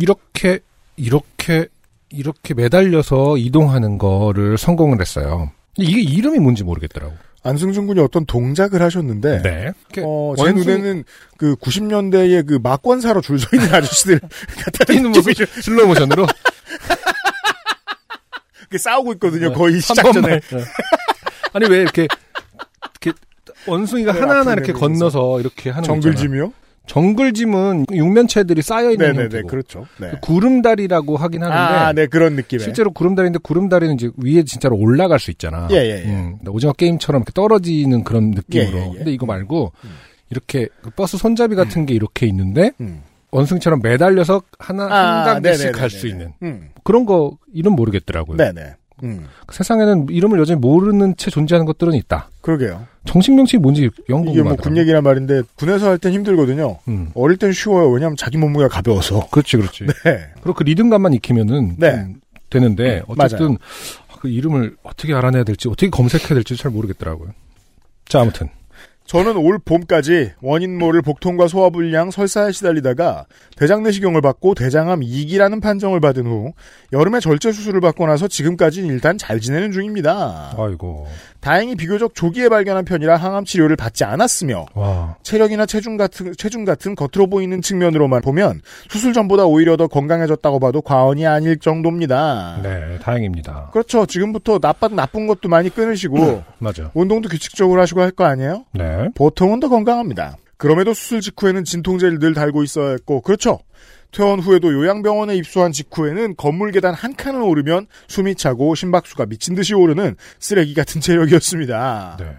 이렇게 이렇게 이렇게 매달려서 이동하는 거를 성공을 했어요. 근데 이게 이름이 뭔지 모르겠더라고. 안승준 군이 어떤 동작을 하셨는데 네. 어, 제 원숭이- 눈에는 그 90년대의 그 막권 사러 줄 서 있는 아저씨들 같은 뛰는 모습 슬로우 모션으로 그 싸우고 있거든요. 네. 거의 시작 전에. 네. 아니 왜 이렇게 이렇게 원숭이가 네, 하나하나 이렇게. 건너서 이렇게 하는. 정글짐이요? 정글짐은 육면체들이 쌓여 있는 네네네, 형태고 그렇죠. 네. 그 구름다리라고 하긴 하는데 아, 네, 그런 느낌의. 실제로 구름다리인데 구름다리는 이제 위에 진짜로 올라갈 수 있잖아. 예, 예, 예. 음, 오징어 게임처럼 이렇게 떨어지는 그런 느낌으로. 예, 예, 예. 근데 이거 말고 음. 이렇게 그 버스 손잡이 같은 게 이렇게 있는데 음. 원숭이처럼 매달려서 하나 아, 한 단계씩. 갈 수 있는 음. 그런 거 이름 모르겠더라고요. 네네. 음. 그 세상에는 이름을 여전히 모르는 채 존재하는 것들은 있다. 그러게요. 정식 명칭이 뭔지 이게 영궁금하더라고. 뭐군 얘기란 말인데 군에서 할 땐 힘들거든요. 음. 어릴 땐 쉬워요. 왜냐하면 자기 몸무게가 가벼워서. 그렇지, 그렇지. 네. 그리고 그 리듬감만 익히면은 네. 좀 되는데 어쨌든 맞아요. 그 이름을 어떻게 알아내야 될지 어떻게 검색해야 될지 잘 모르겠더라고요. 자 아무튼 저는 올 봄까지 원인 모를 복통과 소화불량 설사에 시달리다가 대장 내시경을 받고 대장암 2기라는 판정을 받은 후 여름에 절제 수술을 받고 나서 지금까지는 일단 잘 지내는 중입니다. 아이고. 다행히 비교적 조기에 발견한 편이라 항암 치료를 받지 않았으며 와. 체력이나 체중 같은 체중 같은 겉으로 보이는 측면으로만 보면 수술 전보다 오히려 더 건강해졌다고 봐도 과언이 아닐 정도입니다. 네, 다행입니다. 그렇죠. 지금부터 나빠 나쁜 것도 많이 끊으시고 맞아. 운동도 규칙적으로 하시고 할 거 아니에요? 네. 보통은 더 건강합니다. 그럼에도 수술 직후에는 진통제를 늘 달고 있어야 했고, 그렇죠. 퇴원 후에도 요양병원에 입소한 직후에는 건물 계단 한 칸을 오르면 숨이 차고 심박수가 미친 듯이 오르는 쓰레기 같은 체력이었습니다. 네.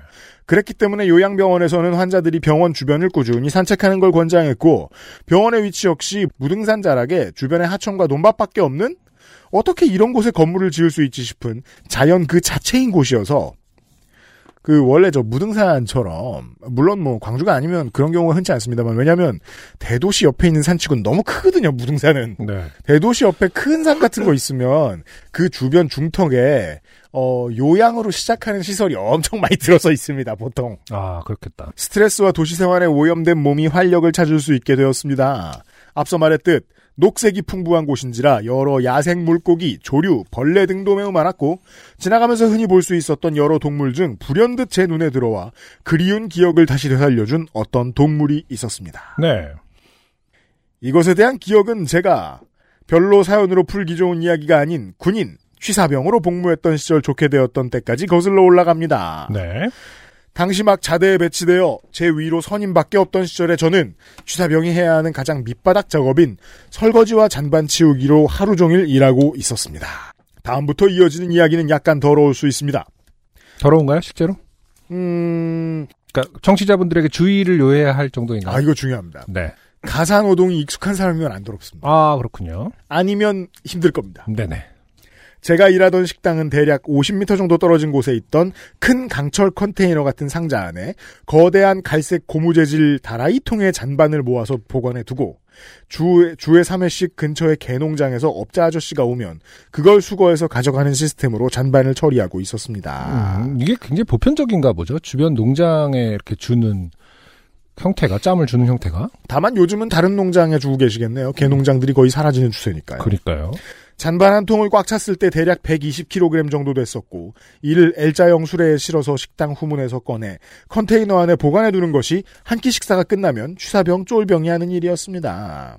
그랬기 때문에 요양병원에서는 환자들이 병원 주변을 꾸준히 산책하는 걸 권장했고, 병원의 위치 역시 무등산 자락에 주변에 하천과 논밭밖에 없는 어떻게 이런 곳에 건물을 지을 수 있지 싶은 자연 그 자체인 곳이어서 그 원래 저 무등산처럼 물론 뭐 광주가 아니면 그런 경우가 흔치 않습니다만 왜냐하면 대도시 옆에 있는 산치고는 너무 크거든요 무등산은 네. 대도시 옆에 큰 산 같은 거 있으면 그 주변 중턱에 어 요양으로 시작하는 시설이 엄청 많이 들어서 있습니다 보통 아, 그렇겠다. 스트레스와 도시 생활에 오염된 몸이 활력을 찾을 수 있게 되었습니다. 앞서 말했듯 녹색이 풍부한 곳인지라 여러 야생 물고기, 조류, 벌레 등도 매우 많았고 지나가면서 흔히 볼 수 있었던 여러 동물 중 불현듯 제 눈에 들어와 그리운 기억을 다시 되살려준 어떤 동물이 있었습니다. 네. 이것에 대한 기억은 제가 별로 사연으로 풀기 좋은 이야기가 아닌 군인, 취사병으로 복무했던 시절 좋게 되었던 때까지 거슬러 올라갑니다. 네. 당시 막 자대에 배치되어 제 위로 선임밖에 없던 시절에 저는 취사병이 해야 하는 가장 밑바닥 작업인 설거지와 잔반 치우기로 하루 종일 일하고 있었습니다. 다음부터 이어지는 이야기는 약간 더러울 수 있습니다. 더러운가요, 실제로? 음, 그러니까 청취자분들에게 주의를 요해야 할 정도인가요? 아, 이거 중요합니다. 네. 가사노동이 익숙한 사람이면 안 더럽습니다. 아, 그렇군요. 아니면 힘들 겁니다. 네네. 제가 일하던 식당은 대략 50m 정도 떨어진 곳에 있던 큰 강철 컨테이너 같은 상자 안에 거대한 갈색 고무 재질 다라이 통의 잔반을 모아서 보관해 두고 주, 주에 3회씩 근처의 개농장에서 업자 아저씨가 오면 그걸 수거해서 가져가는 시스템으로 잔반을 처리하고 있었습니다. 음, 이게 굉장히 보편적인가 보죠. 주변 농장에 이렇게 주는 형태가, 짬을 주는 형태가. 다만 요즘은 다른 농장에 주고 계시겠네요. 개농장들이 거의 사라지는 추세니까요. 그러니까요. 잔반 한 통을 꽉 찼을 때 대략 120kg 정도 됐었고 이를 L자형 수레에 실어서 식당 후문에서 꺼내 컨테이너 안에 보관해 두는 것이 한 끼 식사가 끝나면 취사병 쫄병이 하는 일이었습니다.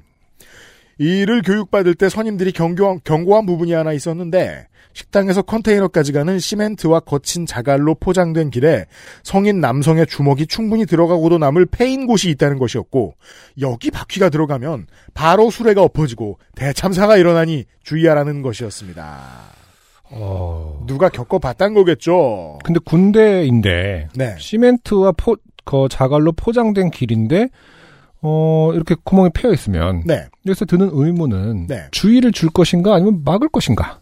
이 일을 교육받을 때 선임들이 경고한, 경고한 부분이 하나 있었는데 식당에서 컨테이너까지 가는 시멘트와 거친 자갈로 포장된 길에 성인 남성의 주먹이 충분히 들어가고도 남을 패인 곳이 있다는 것이었고 여기 바퀴가 들어가면 바로 수레가 엎어지고 대참사가 일어나니 주의하라는 것이었습니다. 어. 누가 겪어봤단 거겠죠. 근데 군대인데 네. 시멘트와 포, 그 자갈로 포장된 길인데 어, 이렇게 구멍이 패여 있으면 네. 여기서 드는 의문은 네. 주의를 줄 것인가 아니면 막을 것인가?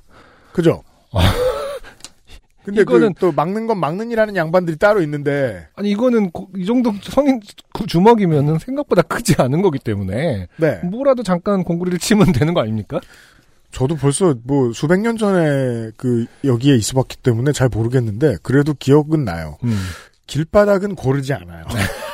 그죠? 근데 이거는- 그 또 막는 건 막는이라는 양반들이 따로 있는데 아니 이거는 고- 이 정도 성인 구- 주먹이면은 생각보다 크지 않은 거기 때문에 네. 뭐라도 잠깐 공구리를 치면 되는 거 아닙니까? 저도 벌써 뭐 수백 년 전에 그 여기에 있어봤기 때문에 잘 모르겠는데 그래도 기억은 나요. 음. 길바닥은 고르지 않아요.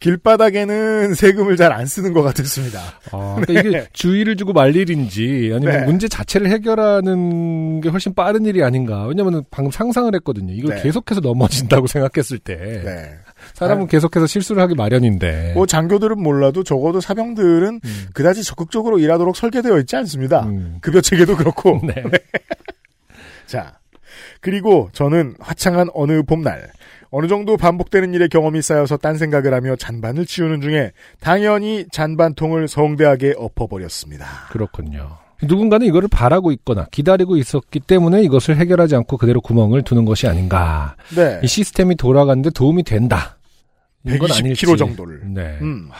길바닥에는 세금을 잘 안 쓰는 것 같았습니다. 아, 그러니까 이게 주의를 주고 말 일인지 아니면 네. 문제 자체를 해결하는 게 훨씬 빠른 일이 아닌가. 왜냐면 방금 상상을 했거든요. 이걸 네. 계속해서 넘어진다고 생각했을 때 네. 사람은 계속해서 실수를 하기 마련인데. 뭐 장교들은 몰라도 적어도 사병들은 음. 그다지 적극적으로 일하도록 설계되어 있지 않습니다. 음. 급여 체계도 그렇고. 네. 자, 그리고 저는 화창한 어느 봄날 어느 정도 반복되는 일의 경험이 쌓여서 딴 생각을 하며 잔반을 치우는 중에 당연히 잔반통을 성대하게 엎어버렸습니다. 그렇군요. 누군가는 이거를 바라고 있거나 기다리고 있었기 때문에 이것을 해결하지 않고 그대로 구멍을 두는 것이 아닌가. 네. 이 시스템이 돌아가는데 도움이 된다. 이건 120kg 아닐지. 정도를. 네. 음.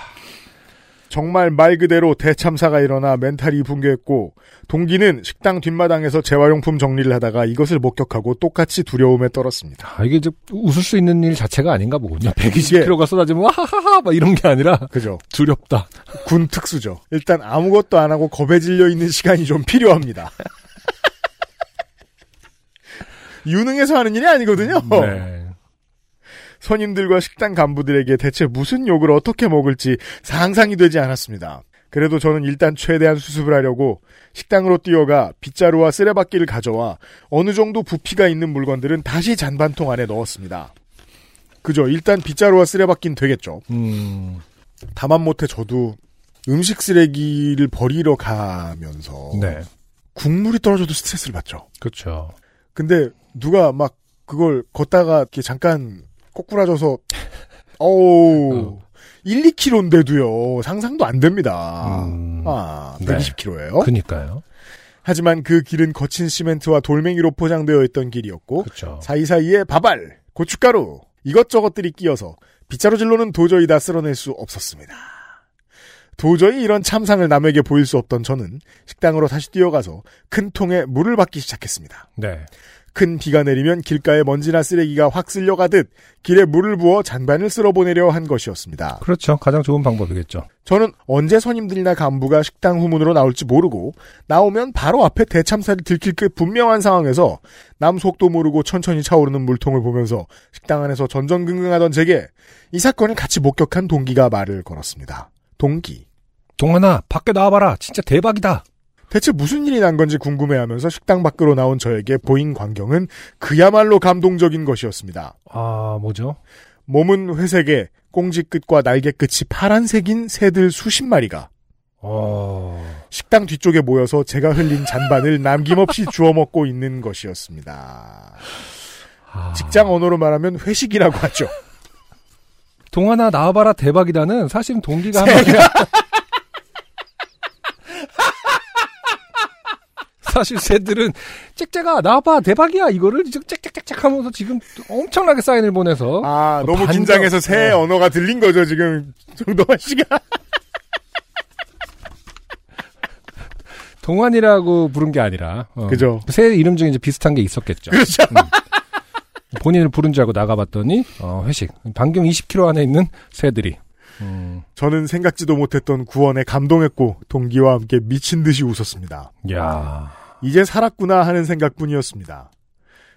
정말 말 그대로 대참사가 일어나 멘탈이 붕괴했고 동기는 식당 뒷마당에서 재활용품 정리를 하다가 이것을 목격하고 똑같이 두려움에 떨었습니다. 아, 이게 이제 웃을 수 있는 일 자체가 아닌가 보군요. 120kg가 쏟아지면 와하하하 막 이런 게 아니라 그죠? 두렵다. 군 특수죠. 일단 아무것도 안 하고 겁에 질려 있는 시간이 좀 필요합니다. 유능해서 하는 일이 아니거든요. 네. 손님들과 식당 간부들에게 대체 무슨 욕을 어떻게 먹을지 상상이 되지 않았습니다. 그래도 저는 일단 최대한 수습을 하려고 식당으로 뛰어가 빗자루와 쓰레받기를 가져와 어느 정도 부피가 있는 물건들은 다시 잔반통 안에 넣었습니다. 그죠. 일단 빗자루와 쓰레받기는 되겠죠. 음, 다만 못해 저도 음식 쓰레기를 버리러 가면서 네. 국물이 떨어져도 스트레스를 받죠. 그렇죠. 근데 누가 막 그걸 걷다가 이렇게 잠깐 꼬꾸라져서 어우 1, 2kg인데도요 상상도 안 됩니다. 음, 아 네. 120kg예요. 그니까요. 하지만 그 길은 거친 시멘트와 돌멩이로 포장되어 있던 길이었고 그렇죠. 사이사이에 밥알, 고춧가루 이것저것들이 끼어서 빗자루질로는 도저히 다 쓸어낼 수 없었습니다. 도저히 이런 참상을 남에게 보일 수 없던 저는 식당으로 다시 뛰어가서 큰 통에 물을 받기 시작했습니다. 네. 큰 비가 내리면 길가에 먼지나 쓰레기가 확 쓸려가듯 길에 물을 부어 잔반을 쓸어보내려 한 것이었습니다. 그렇죠. 가장 좋은 방법이겠죠. 저는 언제 손님들이나 간부가 식당 후문으로 나올지 모르고 나오면 바로 앞에 대참사를 들킬 그 분명한 상황에서 남 속도 모르고 천천히 차오르는 물통을 보면서 식당 안에서 전전긍긍하던 제게 이 사건을 같이 목격한 동기가 말을 걸었습니다. 동기. 동환아, 밖에 나와봐라. 진짜 대박이다. 대체 무슨 일이 난 건지 궁금해하면서 식당 밖으로 나온 저에게 보인 광경은 그야말로 감동적인 것이었습니다. 아, 뭐죠? 몸은 회색에 꽁지 끝과 날개 끝이 파란색인 새들 수십 마리가 어, 식당 뒤쪽에 모여서 제가 흘린 잔반을 남김없이 주워 먹고 있는 것이었습니다. 아. 직장 언어로 말하면 회식이라고 하죠. 동환아, 나와봐라. 대박이다는 사실 동기가 한 말이야. 사실 새들은 짹짹아 나와봐 대박이야 이거를 짹짹짹짹 하면서 지금 엄청나게 사인을 보내서 아, 너무 반전. 긴장해서 새 어. 언어가 들린 거죠, 지금. 정동환 씨가. 동환이라고 부른 게 아니라 어. 그죠. 새 이름 중에 이제 비슷한 게 있었겠죠. 그렇죠. 음. 본인을 부른 줄 알고 나가봤더니 어, 회식 반경 20km 안에 있는 새들이 음, 저는 생각지도 못했던 구원에 감동했고, 동기와 함께 미친 듯이 웃었습니다. 야 이제 살았구나 하는 생각뿐이었습니다.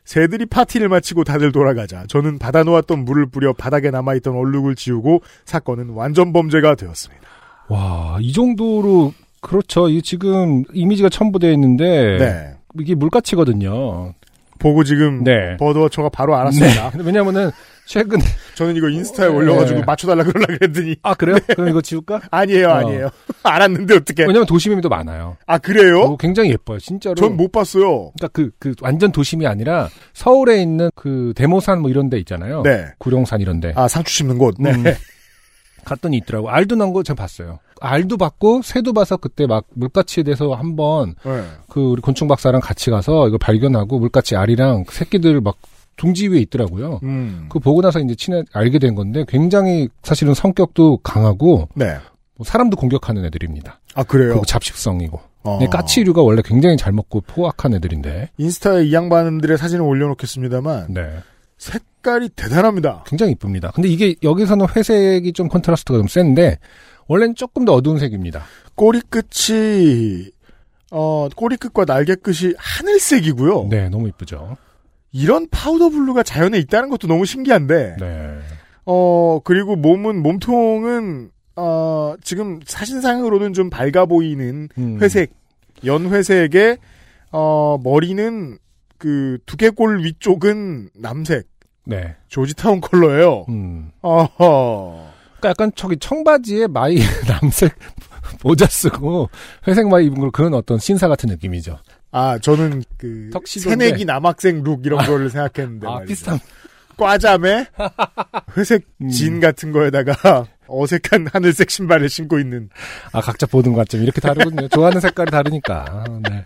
새들이 파티를 마치고 다들 돌아가자 저는 받아놓았던 물을 뿌려 바닥에 남아있던 얼룩을 지우고 사건은 완전 범죄가 되었습니다. 와, 이 정도로 그렇죠. 이 지금 이미지가 첨부되어 있는데 네. 이게 물가치거든요. 보고 지금 네. 버드워처가 바로 알았습니다. 네. 왜냐면은 최근 저는 이거 인스타에 네. 올려가지고 맞춰달라 그러려고 했더니 아 그래요? 그럼 이거 지울까? 아니에요 어. 아니에요. 알았는데 어떻게? 왜냐면 도심이 더 많아요. 아 그래요? 어, 굉장히 예뻐요, 진짜로. 전 못 봤어요. 그러니까 그, 그 완전 도심이 아니라 서울에 있는 그 대모산 뭐 이런 데 있잖아요. 네. 구룡산 이런 데. 아 상추 심는 곳. 네. 음. 갔더니 있더라고. 알도 난 거 제가 봤어요. 알도 봤고 새도 봐서 그때 막 물가치에 대해서 한번 네. 그 우리 곤충 박사랑 같이 가서 이걸 발견하고 물가치 알이랑 새끼들 막 둥지 위에 있더라고요. 음. 그 보고 나서 이제 친해 알게 된 건데 굉장히 사실은 성격도 강하고 네. 뭐 사람도 공격하는 애들입니다. 아 그래요. 그리고 잡식성이고. 어. 네, 까치류가 원래 굉장히 잘 먹고 포악한 애들인데. 인스타에 이 양반들의 사진을 올려놓겠습니다만 네. 색깔이 대단합니다. 굉장히 이쁩니다. 근데 이게 여기서는 회색이 좀 컨트라스트가 좀 센데 원래는 조금 더 어두운 색입니다. 꼬리 끝이 어 꼬리 끝과 날개 끝이 하늘색이고요. 네, 너무 이쁘죠. 이런 powder blue가 자연에 있다는 것도 너무 신기한데. 네. 어 그리고 몸은 몸통은 어 지금 사진상으로는 좀 밝아 보이는 음. 회색 연회색에 어 머리는 그 두개골 위쪽은 남색 네. 조지타운 컬러예요. 음. 어허. 그러니까 약간 저기 청바지에 마이 남색 모자 쓰고 회색 마이 입은 걸 그런 어떤 신사 같은 느낌이죠. 아 저는 그 턱시도인데. 새내기 남학생 룩 이런 거를 생각했는데 아, 말이죠. 비슷한. 과잠에 회색 음. 진 같은 거에다가 어색한 하늘색 신발을 신고 있는 아, 각자 보는 관점 이렇게 다르거든요. 좋아하는 색깔이 다르니까. 네.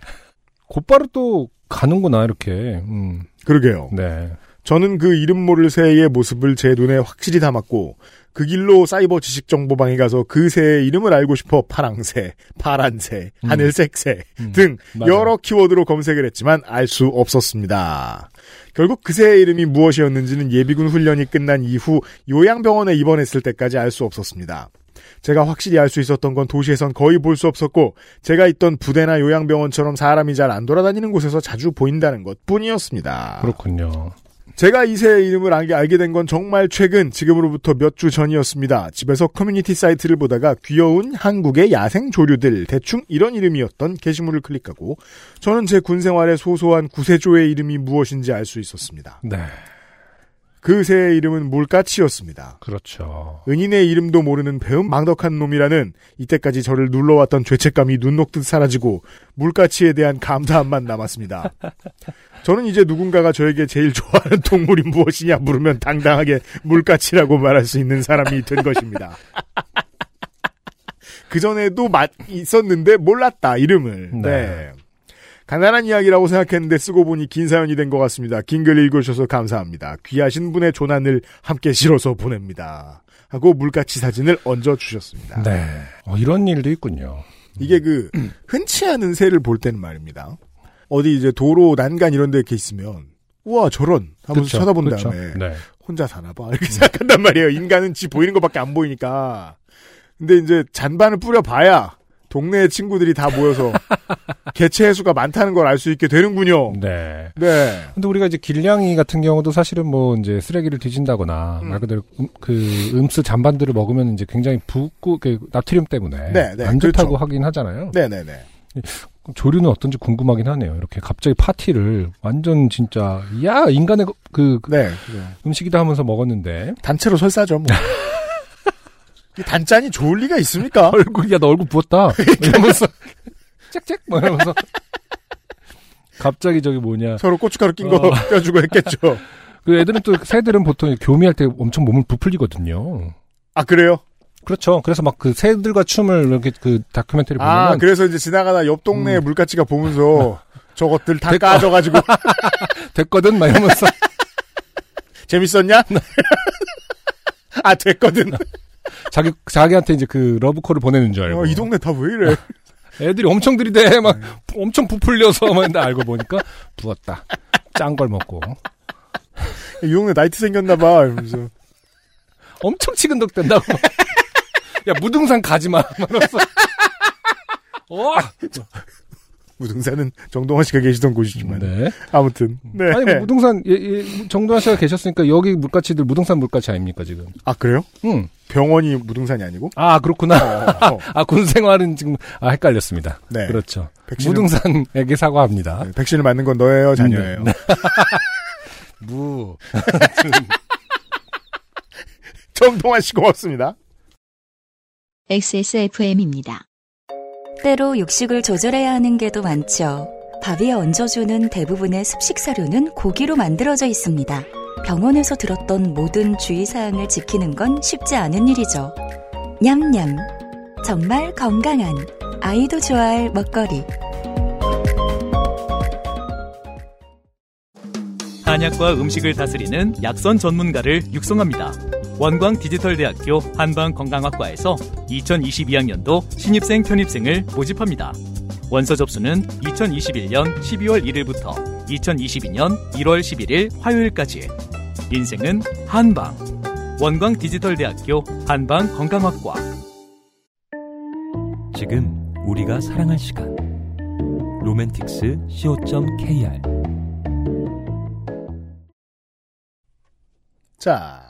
곧바로 또 가는구나, 이렇게. 음. 그러게요. 네. 저는 그 이름 모를 새의 모습을 제 눈에 확실히 담았고 그 길로 사이버 지식 정보방에 가서 그 새의 이름을 알고 싶어 파랑새, 파란새, 음. 하늘색새 음. 등 맞아요. 여러 키워드로 검색을 했지만 알 수 없었습니다. 결국 그 새의 이름이 무엇이었는지는 예비군 훈련이 끝난 이후 요양병원에 입원했을 때까지 알 수 없었습니다. 제가 확실히 알 수 있었던 건 도시에선 거의 볼 수 없었고 제가 있던 부대나 요양병원처럼 사람이 잘 안 돌아다니는 곳에서 자주 보인다는 것 뿐이었습니다. 그렇군요. 제가 이 새의 이름을 알게, 된 건 정말 최근, 지금으로부터 몇 주 전이었습니다. 집에서 커뮤니티 사이트를 보다가 귀여운 한국의 야생 조류들, 대충 이런 이름이었던 게시물을 클릭하고, 저는 제 군 생활의 소소한 구세조의 이름이 무엇인지 알 수 있었습니다. 네. 그 새의 이름은 물가치였습니다. 그렇죠. 은인의 이름도 모르는 배음 망덕한 놈이라는 이때까지 저를 눌러왔던 죄책감이 눈 녹듯 사라지고 물가치에 대한 감사함만 남았습니다. 저는 이제 누군가가 저에게 제일 좋아하는 동물이 무엇이냐 물으면 당당하게 물가치라고 말할 수 있는 사람이 된 것입니다. 그 전에도 맛 있었는데 몰랐다 이름을. 네. 네. 간단한 이야기라고 생각했는데 쓰고 보니 긴 사연이 된 것 같습니다. 긴 글 읽어주셔서 감사합니다. 귀하신 분의 조난을 함께 실어서 보냅니다. 하고 물가치 사진을 얹어주셨습니다. 네. 어, 이런 일도 있군요. 이게 그 흔치 않은 새를 볼 때는 말입니다. 어디 이제 도로 난간 이런 데 이렇게 있으면 우와 저런 하면서 그쵸, 쳐다본 그쵸. 다음에 네. 혼자 사나 봐 이렇게 생각한단 말이에요. 인간은 지 보이는 것밖에 안 보이니까. 근데 이제 잔반을 뿌려봐야 동네 친구들이 다 모여서 개체 횟수가 많다는 걸 알 수 있게 되는군요. 네. 네. 근데 우리가 이제 길냥이 같은 경우도 사실은 뭐 이제 쓰레기를 뒤진다거나 말 그대로 음, 그 음수 잔반들을 먹으면 이제 굉장히 붓고 그 나트륨 때문에 네, 네, 안 좋다고 그렇죠. 하긴 하잖아요. 네 네 네. 조류는 어떤지 궁금하긴 하네요. 이렇게 갑자기 파티를 완전 진짜 야 인간의 그, 그 네. 음식이다 하면서 먹었는데 단체로 설사죠 뭐. 이 단짠이 좋을 리가 있습니까? 얼굴 야 너 얼굴 부었다 이러면서 짹짹 뭐 이러면서 갑자기 저기 뭐냐 서로 고춧가루 낀거 어. 껴주고 했겠죠. 그 애들은 또 새들은 보통 교미할 때 엄청 몸을 부풀리거든요. 아 그래요? 그렇죠. 그래서 막 그 새들과 춤을 이렇게 그 다큐멘터리 보면 아 그래서 이제 지나가다 옆 동네 음. 물가치가 보면서 저것들 다 됐고. 까져가지고 됐거든 막 이러면서 재밌었냐? 아 됐거든. 자기 자기한테 이제 그 러브콜을 보내는 줄 알고 어, 이 동네 다 왜 이래? 애들이 엄청 들이대 막 엄청 부풀려서 막 알고 보니까 부었다. 짠 걸 먹고 이 동네 나이트 생겼나 봐 이러면서 엄청 치근덕댄다고. 야 무등산 가지 마. 말았어. 어. 무등산은 정동원 씨가 계시던 곳이지만 네. 아무튼 네. 아니 뭐 무등산 예, 예, 정도환 씨가 계셨으니까 여기 물가치들 무등산 물가치 아닙니까 지금? 아 그래요? 응. 병원이 무등산이 아니고? 아 그렇구나. 어, 어. 아 군 생활은 지금 아 헷갈렸습니다. 네. 그렇죠. 백신은- 무등산에게 사과합니다. 네, 백신을 맞는 건 너예요, 자녀예요. 네. 무. 정동환 씨 고맙습니다. XSFM입니다. 때로 육식을 조절해야 하는 게도 많죠. 밥 위에 얹어주는 대부분의 습식 사료는 고기로 만들어져 있습니다. 병원에서 들었던 모든 주의사항을 지키는 건 쉽지 않은 일이죠. 냠냠. 정말 건강한 아이도 좋아할 먹거리. 한약과 음식을 다스리는 약선 전문가를 육성합니다. 원광 디지털대학교 한방건강학과에서 2022학년도 신입생 편입생을 모집합니다. 원서 접수는 2021년 12월 1일부터 2022년 1월 11일 화요일까지. 인생은 한방. 원광 디지털대학교 한방건강학과. 지금 우리가 사랑할 시간 로맨틱스 co.kr 자,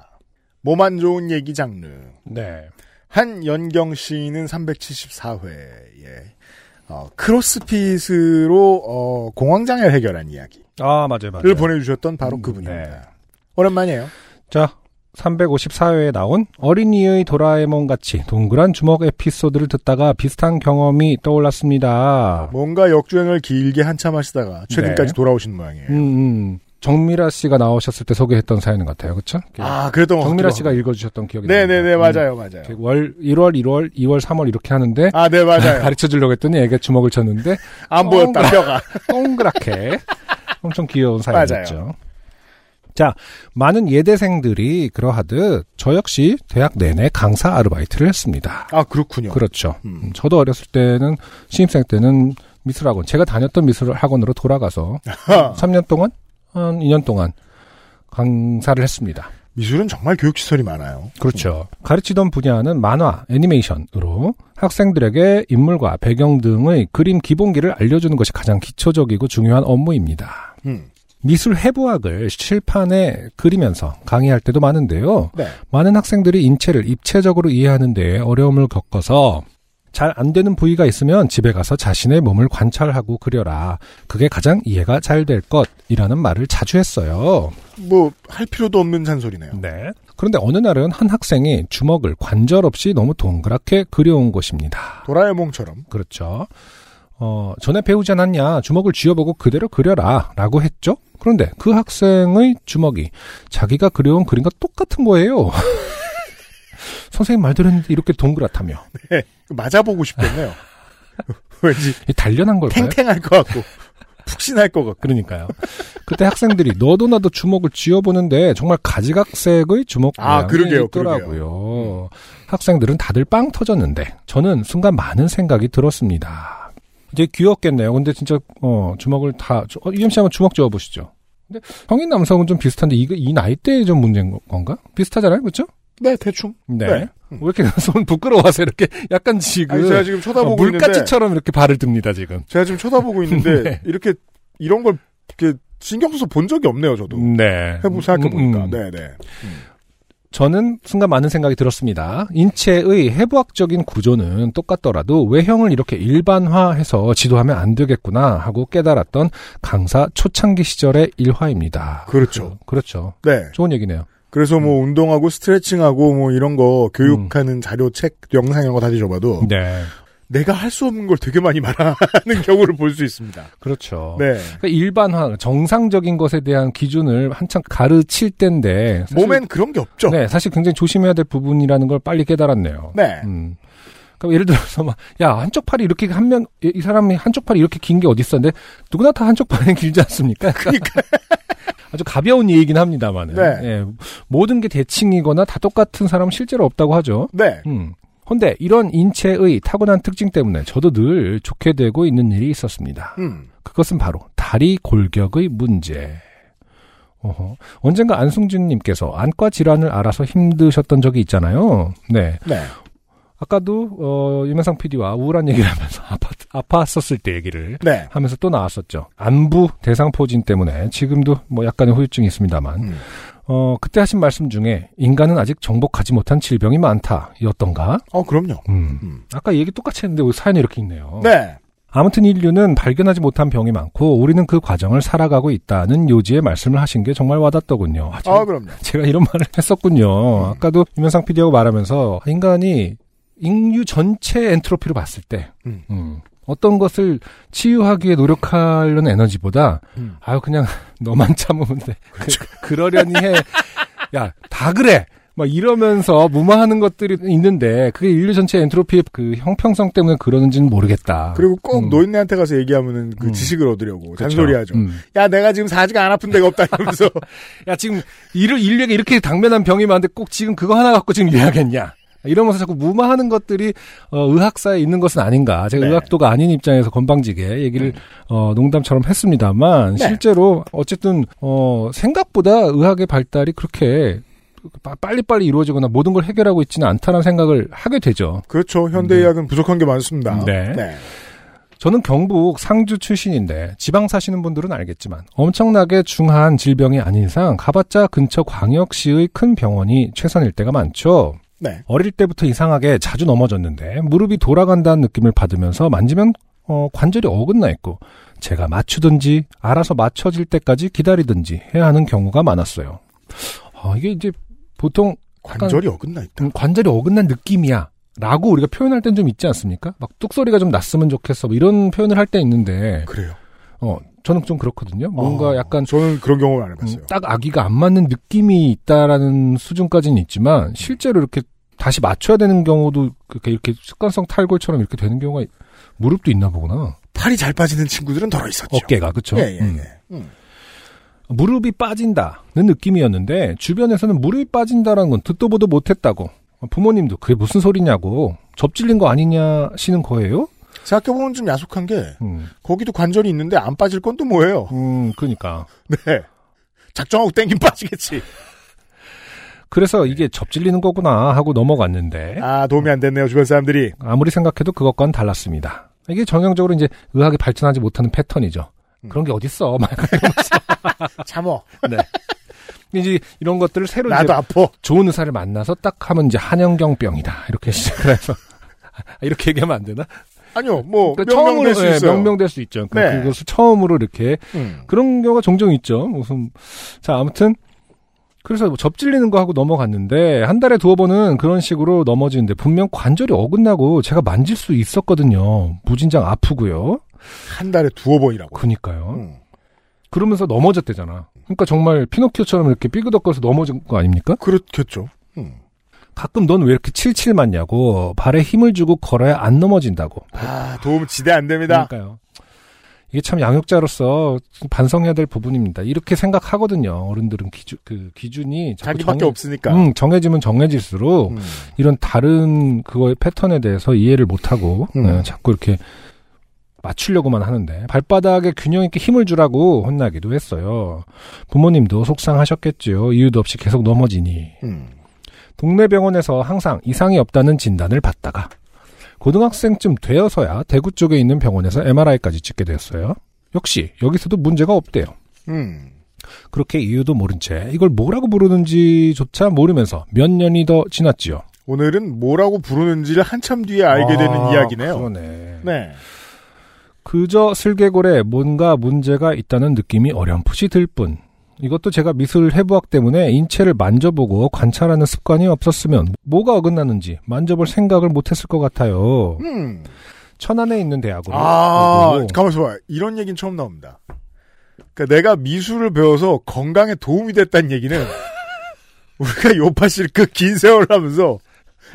몸 안 좋은 얘기 장르. 네. 한연경 씨는 374회에 어, 크로스핏으로 어, 공황장애를 해결한 이야기를 아 맞아요 맞아요. 보내주셨던 바로 음, 그분입니다. 네. 오랜만이에요. 자, 354회에 나온 어린이의 도라에몽 같이 동그란 주먹 에피소드를 듣다가 비슷한 경험이 떠올랐습니다. 뭔가 역주행을 길게 한참 하시다가 최근까지 네. 돌아오신 모양이에요. 음, 음. 정미라 씨가 나오셨을 때 소개했던 사연 같아요. 그렇죠? 아, 그랬던 것 정미라 같기도 씨가 하고. 읽어주셨던 기억이 네네네, 납니다. 맞아요, 맞아요. 음, 월 1월, 1월, 2월, 3월 이렇게 하는데 아, 네, 맞아요. 가르쳐 주려고 했더니 애가 주먹을 쳤는데 안 보였다, 뼈가. 동그랗게 엄청 귀여운 맞아요. 사연이었죠. 자, 많은 예대생들이 그러하듯 저 역시 대학 내내 강사 아르바이트를 했습니다. 아, 그렇군요. 그렇죠. 음. 음, 저도 어렸을 때는 신입생 때는 미술학원 제가 다녔던 미술학원으로 돌아가서 3년 동안 한 2년 동안 강사를 했습니다. 미술은 정말 교육시설이 많아요. 그렇죠. 가르치던 분야는 만화, 애니메이션으로 학생들에게 인물과 배경 등의 그림 기본기를 알려주는 것이 가장 기초적이고 중요한 업무입니다. 음. 미술 해부학을 칠판에 그리면서 강의할 때도 많은데요. 네. 많은 학생들이 인체를 입체적으로 이해하는 데 어려움을 겪어서 잘 안 되는 부위가 있으면 집에 가서 자신의 몸을 관찰하고 그려라. 그게 가장 이해가 잘 될 것이라는 말을 자주 했어요. 뭐 할 필요도 없는 잔소리네요. 네. 그런데 어느 날은 한 학생이 주먹을 관절 없이 너무 동그랗게 그려온 것입니다. 도라에몽처럼. 그렇죠. 어, 전에 배우지 않았냐. 주먹을 쥐어보고 그대로 그려라. 라고 했죠. 그런데 그 학생의 주먹이 자기가 그려온 그림과 똑같은 거예요. 선생님 말대로 했는데 이렇게 동그랗다며. 네. 맞아보고 싶겠네요. 왠지 이 단련한 걸까요? 탱탱할 것 같고 푹신할 것 같고. 그러니까요. 그때 학생들이 너도 나도 주먹을 쥐어보는데 정말 가지각색의 주먹 아, 그러게요, 있더라고요. 학생들은 다들 빵 터졌는데 저는 순간 많은 생각이 들었습니다. 이제 귀엽겠네요. 근데 진짜 어, 주먹을 다 어, UMC 한번 주먹 쥐어보시죠. 근데 성인 남성은 좀 비슷한데 이거 이 나이대에 좀 문제인 거- 건가? 비슷하잖아요, 그렇죠? 네, 대충. 네. 네. 왜 이렇게 손 부끄러워서 이렇게 약간 지금 아니, 제가 지금 쳐다보고 어, 있는데 물가지처럼 이렇게 발을 듭니다 지금. 제가 지금 쳐다보고 있는데 네. 이렇게 이런 걸 이렇게 신경 써서 본 적이 없네요, 저도. 네. 해보 생각해 보니까. 음, 음. 네, 네. 저는 순간 많은 생각이 들었습니다. 인체의 해부학적인 구조는 똑같더라도 외형을 이렇게 일반화해서 지도하면 안 되겠구나 하고 깨달았던 강사 초창기 시절의 일화입니다. 그렇죠. 그, 렇죠 네. 좋은 얘기네요. 그래서 뭐 음. 운동하고 스트레칭하고 뭐 이런 거 교육하는 자료, 책, 영상 이런 거 다 뒤져봐도 네. 내가 할 수 없는 걸 되게 많이 말하는 경우를 볼 수 있습니다. 그렇죠. 네. 그러니까 일반화, 정상적인 것에 대한 기준을 한참 가르칠 때인데 사실- 몸엔 그런 게 없죠. 네, 사실 굉장히 조심해야 될 부분이라는 걸 빨리 깨달았네요. 네. 음. 그럼 예를 들어서 막, 야, 한쪽 팔이 이렇게 한 명, 이- 이 사람이 한쪽 팔이 이렇게 긴 게 어딨어? 근데 누구나 다 한쪽 팔이 길지 않습니까? 그러니까 아주 가벼운 얘기긴 합니다만은. 네. 예, 모든 게 대칭이거나 다 똑같은 사람은 실제로 없다고 하죠. 네. 음. 근데 이런 인체의 타고난 특징 때문에 저도 늘 좋게 되고 있는 일이 있었습니다. 음. 그것은 바로 다리 골격의 문제. 어허. 언젠가 안승준님께서 안과 질환을 알아서 힘드셨던 적이 있잖아요. 네. 네. 아까도 어, 유명상 PD와 우울한 얘기를 하면서 아파, 아팠었을 때 얘기를 네. 하면서 또 나왔었죠. 안부 대상포진 때문에 지금도 뭐 약간의 후유증이 있습니다만 음. 어, 그때 하신 말씀 중에 인간은 아직 정복하지 못한 질병이 많다였던가? 어, 그럼요. 음. 음. 아까 얘기 똑같이 했는데 왜 사연이 이렇게 있네요. 네. 아무튼 인류는 발견하지 못한 병이 많고 우리는 그 과정을 살아가고 있다는 요지의 말씀을 하신 게 정말 와닿더군요. 아, 제가, 아, 그럼요. 제가 이런 말을 했었군요. 아까도 유명상 PD하고 말하면서 인간이 인류 전체 엔트로피로 봤을 때 음. 음, 어떤 것을 치유하기 위해 노력하려는 에너지보다 음. 아유 그냥 너만 참으면 돼. 그, 러려니 해. 야 다 그래. 막 이러면서 무마하는 것들이 있는데 그게 인류 전체 엔트로피의 그 형평성 때문에 그러는지는 모르겠다. 그리고 꼭 음. 노인네한테 가서 얘기하면은 그 음. 지식을 얻으려고. 잔소리하죠. 음. 야, 내가 지금 사지가 안 아픈 데가 없다 이러면서. 야 지금 이를 인류에게 이렇게 당면한 병이 많은데 꼭 지금 그거 하나 갖고 지금 이해하겠냐? 이러면서 자꾸 무마하는 것들이 어, 의학사에 있는 것은 아닌가. 제가 네. 의학도가 아닌 입장에서 건방지게 얘기를 어, 농담처럼 했습니다만 네. 실제로 어쨌든 어, 생각보다 의학의 발달이 그렇게 빠- 빨리빨리 이루어지거나 모든 걸 해결하고 있지는 않다는 생각을 하게 되죠. 그렇죠. 현대의학은 부족한 게 많습니다. 네. 네. 저는 경북 상주 출신인데 지방 사시는 분들은 알겠지만 엄청나게 중한 질병이 아닌 이상 가봤자 근처 광역시의 큰 병원이 최선일 때가 많죠. 네. 어릴 때부터 이상하게 자주 넘어졌는데 무릎이 돌아간다는 느낌을 받으면서 만지면 어, 관절이 어긋나 있고 제가 맞추든지 알아서 맞춰질 때까지 기다리든지 해야 하는 경우가 많았어요. 아, 이게 이제 보통 관절이 어긋나 있다. 음, 관절이 어긋난 느낌이야. 라고 우리가 표현할 땐 좀 있지 않습니까? 막 뚝소리가 좀 났으면 좋겠어. 뭐 이런 표현을 할 때 있는데, 그래요. 어, 저는 좀 그렇거든요. 뭔가 어, 약간 저는 그런 경험을 안 음, 해봤어요. 딱 아기가 안 맞는 느낌이 있다라는 수준까지는 있지만, 실제로 이렇게 다시 맞춰야 되는 경우도 그렇게 이렇게 습관성 탈골처럼 이렇게 되는 경우가 무릎도 있나 보구나. 팔이 잘 빠지는 친구들은 덜어 있었죠. 어깨가, 그쵸? 예, 예, 음. 예. 음. 무릎이 빠진다는 느낌이었는데 주변에서는 무릎이 빠진다라는 건 듣도 보도 못했다고 부모님도 그게 무슨 소리냐고 접질린 거 아니냐 시는 거예요? 생각해보면 좀 야속한 게, 음, 거기도 관절이 있는데 안 빠질 건 또 뭐예요? 음 그러니까 네. 작정하고 땡긴 빠지겠지. 그래서 이게 접질리는 거구나 하고 넘어갔는데 아, 도움이 안 됐네요, 주변 사람들이. 아무리 생각해도 그것과는 달랐습니다. 이게 전형적으로 이제 의학이 발전하지 못하는 패턴이죠. 그런 게 어딨어. 막 참어. 네. 이제 이런 것들을 새로 나도 이제 아파. 좋은 의사를 만나서 딱 하면 이제 한영경병이다. 이렇게 시작을 해서. 이렇게 얘기하면 안 되나? 아니요, 뭐 그러니까 명명될 수 예, 있어요. 명명될 수 있죠. 그러니까 네. 그것을 처음으로 이렇게 음. 그런 경우가 종종 있죠. 무슨 자 아무튼 그래서 뭐 접질리는 거 하고 넘어갔는데 한 달에 두어 번은 그런 식으로 넘어지는데 분명 관절이 어긋나고 제가 만질 수 있었거든요. 무진장 아프고요. 한 달에 두어 번이라고. 그니까요. 음. 그러면서 넘어졌대잖아. 그러니까 정말 피노키오처럼 이렇게 삐그덕거려서 넘어진 거 아닙니까? 그렇겠죠. 음. 가끔 넌 왜 이렇게 칠칠 맞냐고 발에 힘을 주고 걸어야 안 넘어진다고. 아, 도움 지대 안 됩니다. 그러니까요. 이게 참 양육자로서 반성해야 될 부분입니다. 이렇게 생각하거든요. 어른들은 기준 그 기준이 자기밖에 정해- 없으니까. 음, 정해지면 정해질수록 음. 이런 다른 그거의 패턴에 대해서 이해를 못 하고 음. 네, 자꾸 이렇게 맞추려고만 하는데 발바닥에 균형 있게 힘을 주라고 혼나기도 했어요. 부모님도 속상하셨겠죠. 이유도 없이 계속 넘어지니. 음. 동네 병원에서 항상 이상이 없다는 진단을 받다가 고등학생쯤 되어서야 대구 쪽에 있는 병원에서 MRI까지 찍게 되었어요. 역시 여기서도 문제가 없대요. 음. 그렇게 이유도 모른 채 이걸 뭐라고 부르는지조차 모르면서 몇 년이 더 지났지요. 오늘은 뭐라고 부르는지를 한참 뒤에 알게 되는 아, 이야기네요. 그러네. 네. 그저 슬개골에 뭔가 문제가 있다는 느낌이 어렴풋이 들 뿐. 이것도 제가 미술 해부학 때문에 인체를 만져보고 관찰하는 습관이 없었으면 뭐가 어긋나는지 만져볼 생각을 못했을 것 같아요. 음. 천안에 있는 대학으로 아, 가만있어 봐. 이런 얘기는 처음 나옵니다. 그러니까 내가 미술을 배워서 건강에 도움이 됐다는 얘기는 우리가 요파 씨를 그 긴 세월을 하면서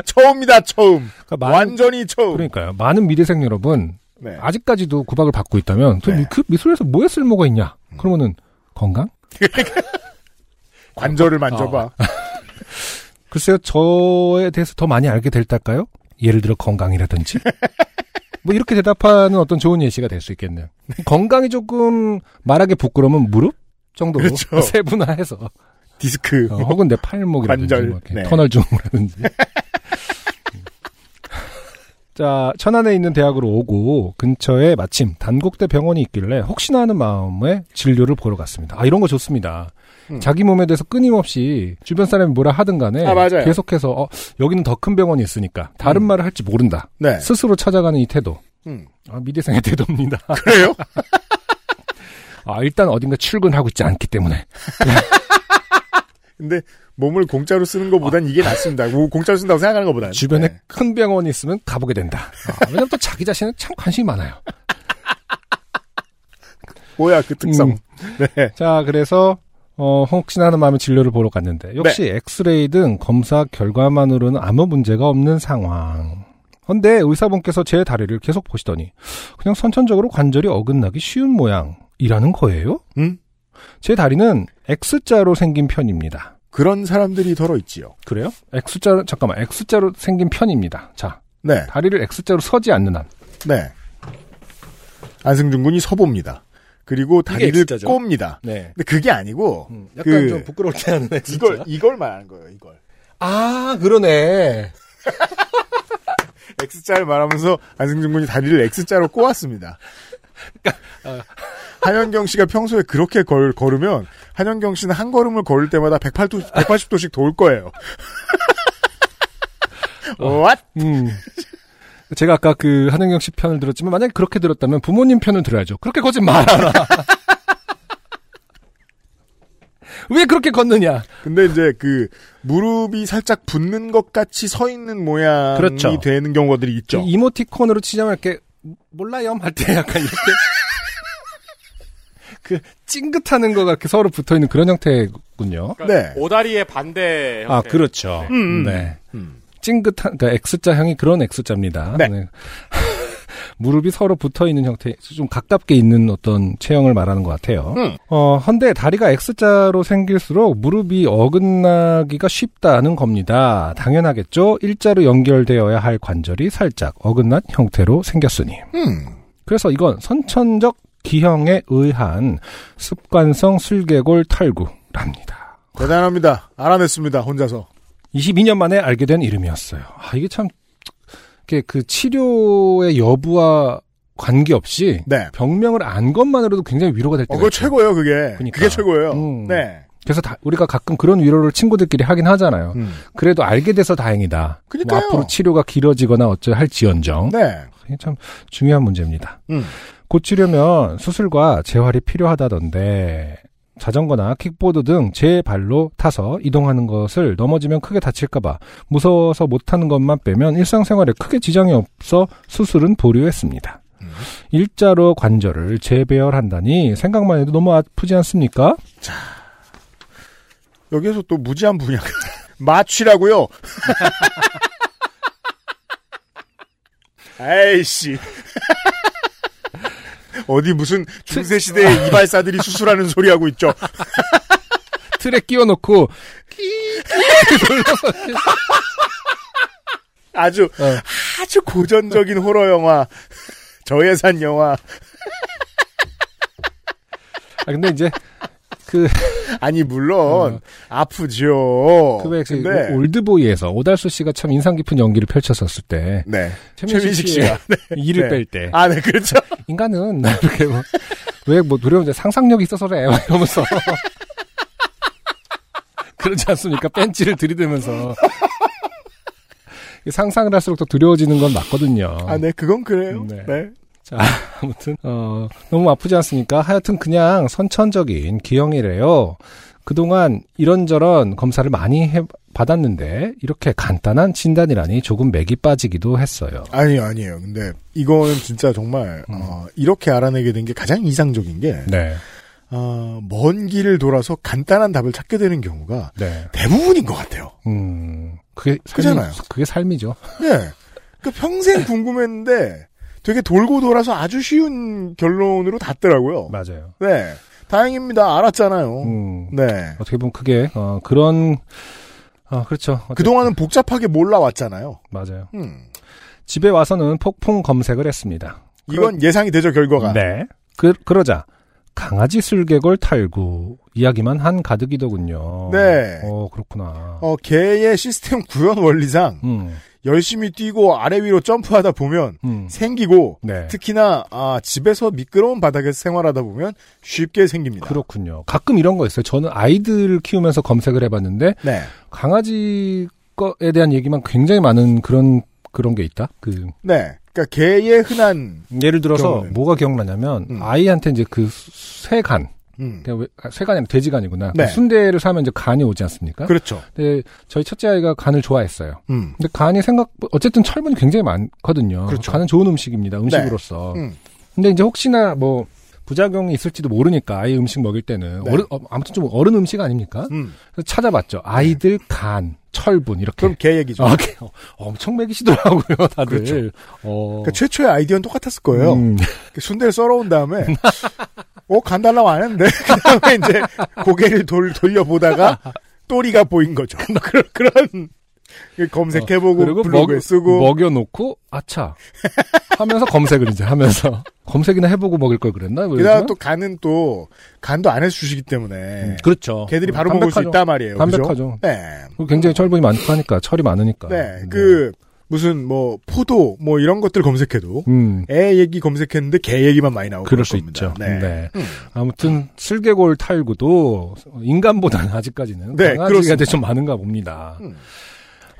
처음이다, 처음. 그러니까 많은- 완전히 처음. 그러니까요. 많은 미대생 여러분 네. 아직까지도 구박을 받고 있다면 그 네. 음. 미- 그 미술에서 뭐에 쓸모가 있냐? 그러면은 건강? 관절을 만져봐. 글쎄요, 저에 대해서 더 많이 알게 될 때일까요? 예를 들어 건강이라든지. 뭐 이렇게 대답하는 어떤 좋은 예시가 될 수 있겠네요. 건강이 조금 말하기 부끄러우면 무릎 정도로 그렇죠. 세분화해서 디스크. 어, 혹은 내 팔목이라든지 관절. 뭐 네. 터널 증후라든지. 자, 천안에 있는 대학으로 오고 근처에 마침 단국대 병원이 있길래 혹시나 하는 마음에 진료를 보러 갔습니다. 아, 이런 거 좋습니다. 음. 자기 몸에 대해서 끊임없이 주변 사람이 뭐라 하든 간에 아. 계속해서 어, 여기는 더 큰 병원이 있으니까 다른 음. 말을 할지 모른다. 네. 스스로 찾아가는 이 태도. 음. 아, 미대생의 태도입니다. 그래요? 아, 일단 어딘가 출근하고 있지 않기 때문에. 근데 몸을 공짜로 쓰는 것보단 이게 낫습니다. 뭐 공짜로 쓴다고 생각하는 것보단. 주변에 네. 큰 병원이 있으면 가보게 된다. 아, 왜냐면 또 자기 자신은 참 관심이 많아요. 뭐야 그 특성. 음. 네. 자, 그래서 어, 혹시나 하는 마음에 진료를 보러 갔는데 역시 네. 엑스레이 등 검사 결과만으로는 아무 문제가 없는 상황. 근데 의사분께서 제 다리를 계속 보시더니 그냥 선천적으로 관절이 어긋나기 쉬운 모양이라는 거예요? 음? 제 다리는 X자로 생긴 편입니다. 그런 사람들이 덜어 있지요. 그래요? X자 잠깐만 X자로 생긴 편입니다. 자, 네. 다리를 X자로 서지 않는 한. 네. 안승준 군이 서봅니다. 그리고 다리를. 꼽니다. 네. 근데 그게 아니고 약간 그- 좀 부끄러울 때 하는 X자. 이걸 이걸 말하는 거예요. 이걸. 아, 그러네. X자를 말하면서 안승준 군이 다리를 X자로 꼬았습니다. 한현경 씨가 평소에 그렇게 걸, 걸으면 한현경 씨는 한 걸음을 걸을 때마다 108도, 180도씩 돌 거예요. What? 음. 제가 아까 그 한영경 씨 편을 들었지만 만약에 그렇게 들었다면 부모님 편을 들어야죠. 그렇게 걷지 말아라. 왜 그렇게 걷느냐? 근데 이제 그 무릎이 살짝 붙는 것 같이 서 있는 모양이 그렇죠. 되는 경우들이 있죠. 이 이모티콘으로 치자면 이렇게 몰라요 할 때 약간 이렇게 그 찡긋하는 거가 이렇게 서로 붙어 있는 그런 형태군요. 그러니까 네. 오다리의 반대 형태. 아 그렇죠. 음, 음. 네. 음. 찡긋한 그러니까 X자형이 그런 X자입니다. 네. 무릎이 서로 붙어 있는 형태, 좀 가깝게 있는 어떤 체형을 말하는 것 같아요. 음. 어, 헌데 다리가 X자로 생길수록 무릎이 어긋나기가 쉽다는 겁니다. 당연하겠죠. 일자로 연결되어야 할 관절이 살짝 어긋난 형태로 생겼으니. 음. 그래서 이건 선천적 기형에 의한 습관성 슬개골 탈구랍니다. 대단합니다. 알아냈습니다. 혼자서. 22년 만에 알게 된 이름이었어요. 아, 이게 참, 이게 그 치료의 여부와 관계없이 네. 병명을 안 것만으로도 굉장히 위로가 될 어, 때가 그거 있어요. 최고예요, 그게. 그러니까. 그게 최고예요. 음. 네. 그래서 다- 우리가 가끔 그런 위로를 친구들끼리 하긴 하잖아요. 음. 그래도 알게 돼서 다행이다. 그러니까요. 뭐 앞으로 치료가 길어지거나 어쩌 할지언정. 네. 참 중요한 문제입니다. 음. 고치려면 수술과 재활이 필요하다던데 자전거나 킥보드 등 제 발로 타서 이동하는 것을 넘어지면 크게 다칠까봐 무서워서 못하는 것만 빼면 일상생활에 크게 지장이 없어 수술은 보류했습니다. 음. 일자로 관절을 재배열한다니 생각만 해도 너무 아프지 않습니까? 여기에서 또 무지한 분야. 마취라고요. 에이씨. 어디 무슨 중세 시대의 이발사들이 수술하는 소리 하고 있죠. 틀에 끼워놓고 아주, 어. 아주 고전적인 호러 영화. 저예산 영화. 아 근데 이제 그 아니, 물론, 어. 아프죠. 그왜 근데, 올드보이에서 오달수 씨가 참 인상 깊은 연기를 펼쳤었을 때 네. 최민식 씨가. 네. 이를 네. 뺄 때 아, 네, 그렇죠. 인간은 이렇게 뭐, 왜뭐 두려운데 상상력이 있어서 그래 막 이러면서 그러지 않습니까? 벤치를 들이대면서 상상을 할수록 더 두려워지는 건 맞거든요. 아, 네, 그건 그래요. 네. 네. 자, 아무튼 어, 너무 아프지 않습니까? 하여튼 그냥 선천적인 기형이래요. 그동안 이런저런 검사를 많이 해 받았는데 이렇게 간단한 진단이라니 조금 맥이 빠지기도 했어요. 아니요, 아니에요. 근데 이거는 진짜 정말 어, 이렇게 알아내게 된 게 가장 이상적인 게 네. 어, 먼 길을 돌아서 간단한 답을 찾게 되는 경우가 네. 대부분인 것 같아요. 음, 그게 그잖아요. 삶이, 그게 삶이죠. 네. 그 평생 궁금했는데 되게 돌고 돌아서 아주 쉬운 결론으로 닿더라고요. 맞아요. 네. 다행입니다. 알았잖아요. 음, 네. 어떻게 보면 그게 어, 그런 어, 그렇죠. 어쨌든, 그동안은 복잡하게 몰라왔잖아요. 맞아요. 음. 집에 와서는 폭풍 검색을 했습니다. 이건 예상이 되죠, 결과가. 네. 그, 그러자 강아지 슬개골 탈구 이야기만 한 가득이더군요. 네. 어 그렇구나. 어, 개의 시스템 구현 원리상 음, 열심히 뛰고 아래 위로 점프하다 보면 음. 생기고 네. 특히나 아, 집에서 미끄러운 바닥에서 생활하다 보면 쉽게 생깁니다. 그렇군요. 가끔 이런 거 있어요. 저는 아이들 키우면서 검색을 해봤는데 네. 강아지 거에 대한 얘기만 굉장히 많은 그런 그런 게 있다. 그 네. 그러니까 개의 흔한 예를 들어서 경우는. 뭐가 기억나냐면 음. 아이한테 이제 그 쇠간 음. 그냥 왜- 아, 쇠간이 아니라 돼지간이구나. 네. 그 순대를 사면 이제 간이 오지 않습니까? 그렇죠. 근데 저희 첫째 아이가 간을 좋아했어요. 음. 근데 간이 생각 어쨌든 철분이 굉장히 많거든요. 그렇죠. 간은 좋은 음식입니다. 음식으로서. 음. 근데 이제 혹시나 뭐 부작용이 있을지도 모르니까 아이 음식 먹일 때는 네. 어른 어, 아무튼 좀 어른 음식 아닙니까? 음. 그래서 찾아봤죠. 아이들 간, 철분 이렇게. 그럼 개 얘기죠. 아, 개- 어, 엄청 먹이시더라고요, 다들. 그렇죠. 어. 그러니까 최초의 아이디어는 똑같았을 거예요. 음, 그 순대를 썰어온 다음에 어, 간 달라고 안 했는데 그 다음에 이제 고개를 돌, 돌려보다가 또리가 보인 거죠. 그런 그런 검색해보고 어, 그리고 블로그에 먹, 쓰고 먹여놓고 아차 하면서 검색을 이제 하면서 검색이나 해보고 먹일 걸 그랬나? 뭐 게다가? 또 간은 또 간도 안 해서 주시기 때문에 음, 그렇죠. 개들이 바로 먹을 수 담백하죠. 있단 말이에요. 담백하죠. 그죠? 네. 굉장히 철분이 많고 하니까 철이 많으니까. 네. 그 무슨 뭐 포도 뭐 이런 것들 검색해도 음, 애 얘기 검색했는데 개 얘기만 많이 나오고 그럴 수 겁니다. 있죠. 네. 네. 음. 아무튼 슬개골 탈구도 인간보다는 아직까지는 네, 강아지한테. 좀 많은가 봅니다. 음.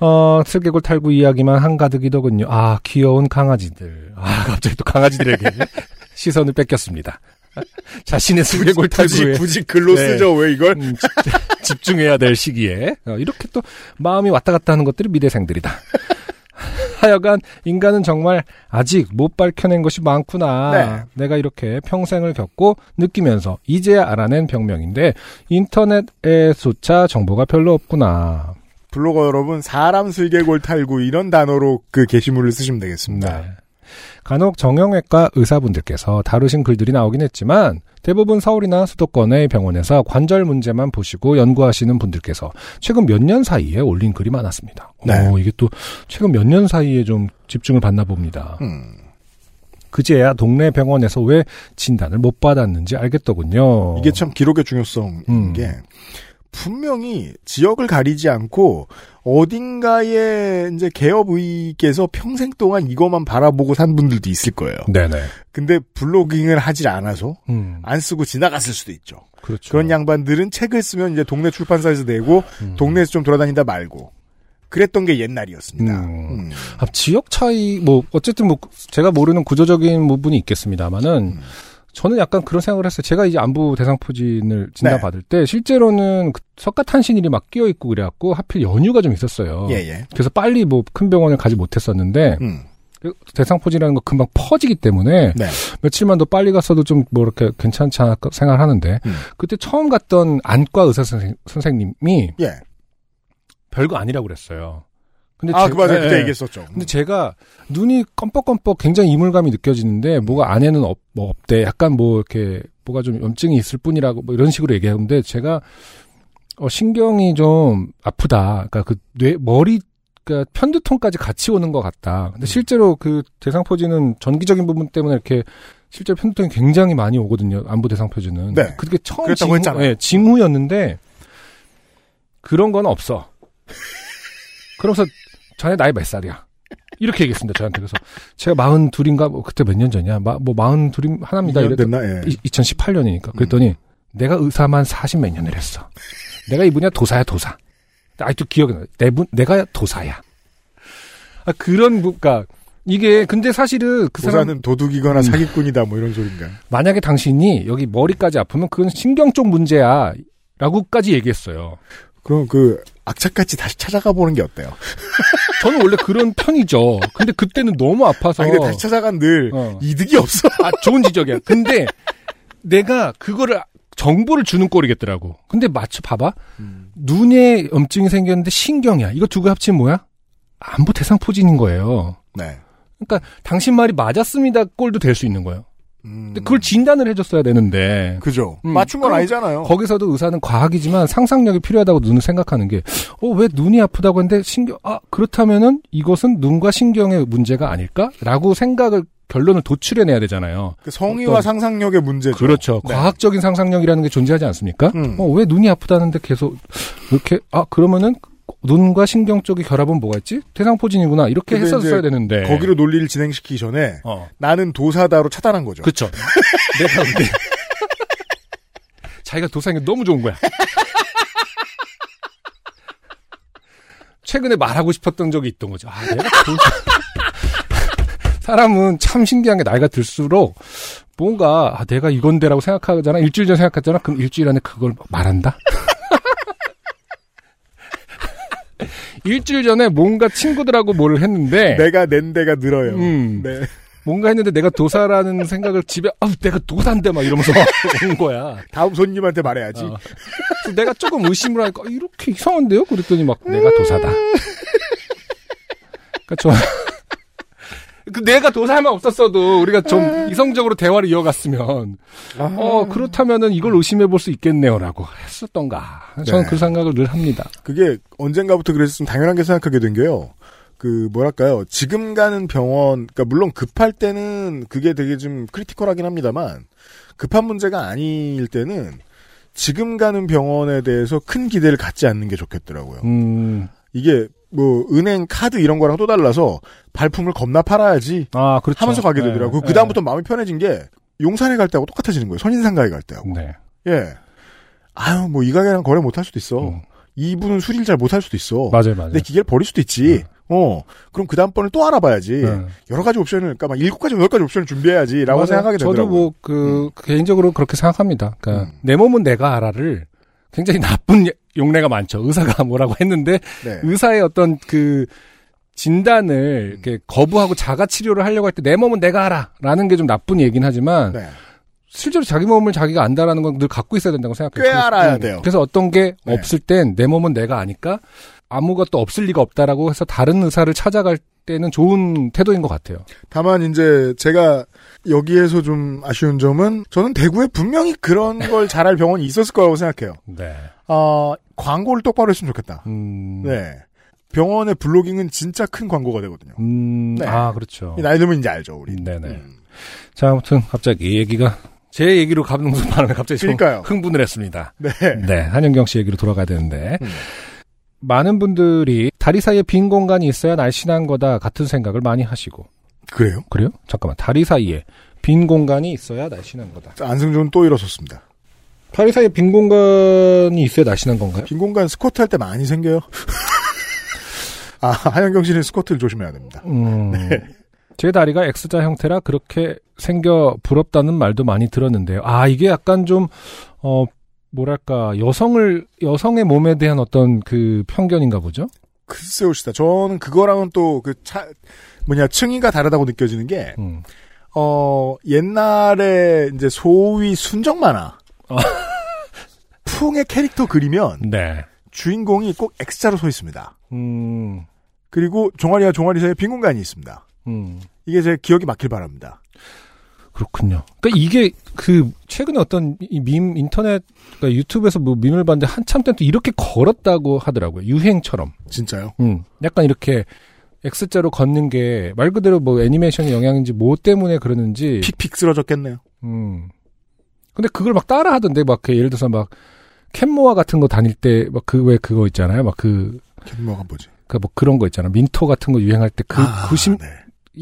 어, 슬개골 탈구 이야기만 한가득이더군요. 아, 귀여운 강아지들. 아, 갑자기 또 강아지들에게 시선을 뺏겼습니다. 자신의 슬개골 굳이 탈구에 굳이 글로 네. 쓰죠. 왜 이걸? 음, 집- 집중해야 될 시기에 어, 이렇게 또 마음이 왔다 갔다 하는 것들이 미래생들이다. 하여간 인간은 정말 아직 못 밝혀낸 것이 많구나. 네. 내가 이렇게 평생을 겪고 느끼면서 이제야 알아낸 병명인데 인터넷에조차 정보가 별로 없구나. 블로거 여러분 사람 슬개골 탈구 이런 단어로 그 게시물을 쓰시면 되겠습니다. 네. 간혹 정형외과 의사분들께서 다루신 글들이 나오긴 했지만 대부분 서울이나 수도권의 병원에서 관절 문제만 보시고 연구하시는 분들께서 최근 몇 년 사이에 올린 글이 많았습니다. 네. 어, 이게 또 최근 몇 년 사이에 좀 집중을 받나 봅니다. 음. 그제야 동네 병원에서 왜 진단을 못 받았는지 알겠더군요. 이게 참 기록의 중요성인 음. 게 분명히 지역을 가리지 않고 어딘가에 이제 개업의께서 평생 동안 이것만 바라보고 산 분들도 있을 거예요. 네네. 근데 블로깅을 하질 않아서 음, 안 쓰고 지나갔을 수도 있죠. 그렇죠. 그런 양반들은 책을 쓰면 이제 동네 출판사에서 내고 음. 동네에서 좀 돌아다니다 말고 그랬던 게 옛날이었습니다. 음. 음. 아, 지역 차이 뭐 어쨌든 뭐 제가 모르는 구조적인 부분이 있겠습니다만은 음. 저는 약간 그런 생각을 했어요. 제가 이제 안부 대상포진을 진단 네. 받을 때 실제로는 그 석가탄신일이 막 끼어 있고 그래갖고 하필 연휴가 좀 있었어요. 예, 예. 그래서 빨리 뭐 큰 병원을 가지 못했었는데 음. 그 대상포진이라는 거 금방 퍼지기 때문에 네. 며칠만 더 빨리 갔어도 좀 뭐 이렇게 괜찮지 않을까 생각하는데 음. 그때 처음 갔던 안과 의사 선생, 선생님이 예. 별거 아니라고 그랬어요. 근데 아, 제- 그 맞아요. 예, 그때 예. 얘기했었죠. 근데 제가 눈이 껌뻑껌뻑 굉장히 이물감이 느껴지는데 뭐가 안에는 없, 뭐 없대. 약간 뭐 이렇게 뭐가 좀 염증이 있을 뿐이라고 뭐 이런 식으로 얘기하는데 제가 어, 신경이 좀 아프다. 그러니까 그 뇌 머리 그러니까 편두통까지 같이 오는 것 같다. 음. 근데 실제로 그 대상포진은 전기적인 부분 때문에 이렇게 실제로 편두통이 굉장히 많이 오거든요. 안부 대상포진은. 네. 그게 처음 그랬다고 징후, 했잖아요. 예, 징후였는데 그런 건 없어. 그러면서 자네 나이 몇 살이야? 이렇게 얘기했습니다, 저한테. 그래서 제가 마흔 둘인가, 뭐, 그때 몇 년 전이야? 마, 뭐, 마흔 둘이 하나입니다. 2년 이랬더 됐나? 예. 2018년이니까. 그랬더니, 내가 의사만 40 몇 년을 했어. 내가 이 분야 도사야, 도사. 아직도 기억이 나. 내 분, 내가 도사야. 아, 그런, 부- 그니까, 이게, 근데 사실은 그 사람, 도사는 도둑이거나 사기꾼이다 뭐 이런 소린가. 만약에 당신이 여기 머리까지 아프면 그건 신경 쪽 문제야. 라고까지 얘기했어요. 그럼 그 악착같이 다시 찾아가 보는 게 어때요? 저는 원래 그런 편이죠. 근데 그때는 너무 아파서. 아, 근데 다시 찾아간 늘 어. 이득이 없어. 아, 좋은 지적이야. 근데 내가 그거를 정보를 주는 꼴이겠더라고. 근데 맞춰 봐봐. 눈에 염증이 생겼는데 신경이야. 이거 두 개 합치면 뭐야? 안부 대상포진인 거예요. 네. 그러니까 당신 말이 맞았습니다. 꼴도 될 수 있는 거예요. 음. 근데 그걸 진단을 해줬어야 되는데 그죠. 음, 맞춘 건 아니잖아요. 거기서도 의사는 과학이지만 상상력이 필요하다고 눈을 생각하는 게, 어, 왜 눈이 아프다고 했는데 신경, 아, 그렇다면은 이것은 눈과 신경의 문제가 아닐까? 라고 생각을, 결론을 도출해내야 되잖아요. 그 성의와 상상력의 문제죠. 그렇죠. 네. 과학적인 상상력이라는 게 존재하지 않습니까? 음. 어, 왜 눈이 아프다는데 계속, 이렇게, 아, 그러면은 눈과 신경 쪽의 결합은 뭐가 있지? 대상포진이구나. 이렇게 했었어야 되는데. 거기로 논리를 진행시키기 전에 어. 나는 도사다로 차단한 거죠. 그쵸. 내가 근데. 자기가 도사인 게 너무 좋은 거야. 최근에 말하고 싶었던 적이 있던 거죠. 아, 내가 도사. 사람은 참 신기한 게 나이가 들수록 뭔가, 아, 내가 이건데라고 생각하잖아. 일주일 전 생각했잖아. 그럼 일주일 안에 그걸 말한다? 일주일 전에 뭔가 친구들하고 뭘 했는데. 내가 낸 데가 늘어요. 음. 네. 뭔가 했는데 내가 도사라는 생각을 집에 아 내가 도사인데 막 이러면서 온 거야. 다음 손님한테 말해야지. 어. 내가 조금 의심을 하니까 어, 이렇게 이상한데요? 그랬더니 막 내가 도사다. 그러니까 저 그 내가 도사만 없었어도 우리가 좀 이성적으로 대화를 이어갔으면 어 그렇다면은 이걸 의심해 볼 수 있겠네요라고 했었던가. 저는 네. 그 생각을 늘 합니다. 그게 언젠가부터 그랬으면 당연하게 생각하게 된 게요. 그 뭐랄까요. 지금 가는 병원, 그러니까 물론 급할 때는 그게 되게 좀 크리티컬하긴 합니다만 급한 문제가 아닐 때는 지금 가는 병원에 대해서 큰 기대를 갖지 않는 게 좋겠더라고요. 음, 이게 뭐 은행 카드 이런 거랑 또 달라서 발품을 겁나 팔아야지 아 그렇죠. 하면서 가게 네, 되더라고요. 네. 그 다음부터 마음이 편해진 게 용산에 갈 때하고 똑같아지는 거예요. 선인상가에 갈 때하고. 네. 예. 아유 뭐 이 가게랑 거래 못 할 수도 있어. 음. 이분은 수리를 잘 못 할 수도 있어. 맞아요, 맞아요. 내 기계를 버릴 수도 있지. 어. 그럼 그 다음번에 또 알아봐야지. 네. 여러 가지 옵션을, 그러니까 막 일곱 가지, 여덟 가지 옵션을 준비해야지라고. 생각하게 되더라고요. 저도 뭐, 그, 개인적으로 그렇게 생각합니다. 그러니까, 음. 내 몸은 내가 알아를 굉장히 나쁜 예- 용례가 많죠. 의사가 뭐라고 했는데, 네. 의사의 어떤 그, 진단을 이렇게 거부하고 자가 치료를 하려고 할 때 내 몸은 내가 알아! 라는 게 좀 나쁜 얘기긴 하지만, 네. 실제로 자기 몸을 자기가 안다라는 건 늘 갖고 있어야 된다고 생각해요. 꽤 그래서- 알아야 음, 돼요. 그래서 어떤 게 네. 없을 땐 내 몸은 내가 아니까 아무것도 없을 리가 없다라고 해서 다른 의사를 찾아갈 때는 좋은 태도인 것 같아요. 다만 이제 제가 여기에서 좀 아쉬운 점은 저는 대구에 분명히 그런 걸 잘할 병원이 있었을 거라고 생각해요. 네. 아, 광고를 똑바로 했으면 좋겠다. 음. 네. 병원의 블로깅은 진짜 큰 광고가 되거든요. 음, 네. 아, 그렇죠. 나이 들면 이제 알죠, 우리. 네네. 음. 자, 아무튼 갑자기 얘기가 제 얘기로 감동선 바람에 갑자기 좀 그러니까요. 흥분을 했습니다. 네. 네, 한영경 씨 얘기로 돌아가야 되는데 음. 많은 분들이 다리 사이에 빈 공간이 있어야 날씬한 거다 같은 생각을 많이 하시고 그래요? 그래요? 잠깐만 다리 사이에 빈 공간이 있어야 날씬한 거다. 안승준은 또 일어섰습니다. 다리 사이에 빈 공간이 있어야 날씬한 건가요? 빈 공간 스쿼트 할 때 많이 생겨요. 아, 한영경 씨는 스쿼트를 조심해야 됩니다. 음, 제 다리가 X자 형태라 그렇게 생겨 부럽다는 말도 많이 들었는데요. 아 이게 약간 좀 어. 뭐랄까 여성을 여성의 몸에 대한 어떤 그 편견인가 보죠. 글쎄요, 시다. 저는 그거랑은 또 그 차, 뭐냐, 층위가 다르다고 느껴지는 게, 음. 어, 옛날에 이제 소위 순정 만화. 어. 풍의 캐릭터 그리면 네. 주인공이 꼭 X자로 서 있습니다. 음. 그리고 종아리와 종아리 사이에 빈 공간이 있습니다. 음. 이게 제 기억이 막힐 바랍니다. 그렇군요. 그러니까 이게 그 최근에 어떤 이밈 인터넷 그러니까 유튜브에서 뭐 밈을 봤는데 한참 때 또 이렇게 걸었다고 하더라고요. 유행처럼. 진짜요? 음. 약간 이렇게 X자로 걷는 게 말 그대로 뭐 애니메이션의 영향인지 뭐 때문에 그러는지 픽픽 쓰러졌겠네요. 음. 근데 그걸 막 따라 하던데 막 그 예를 들어서 막 캔모아 같은 거 다닐 때 막 그 왜 그거 있잖아요. 막 그 캔모아가 뭐지? 그 뭐 그런 거 있잖아. 민토 같은 거 유행할 때그 아, 90 네.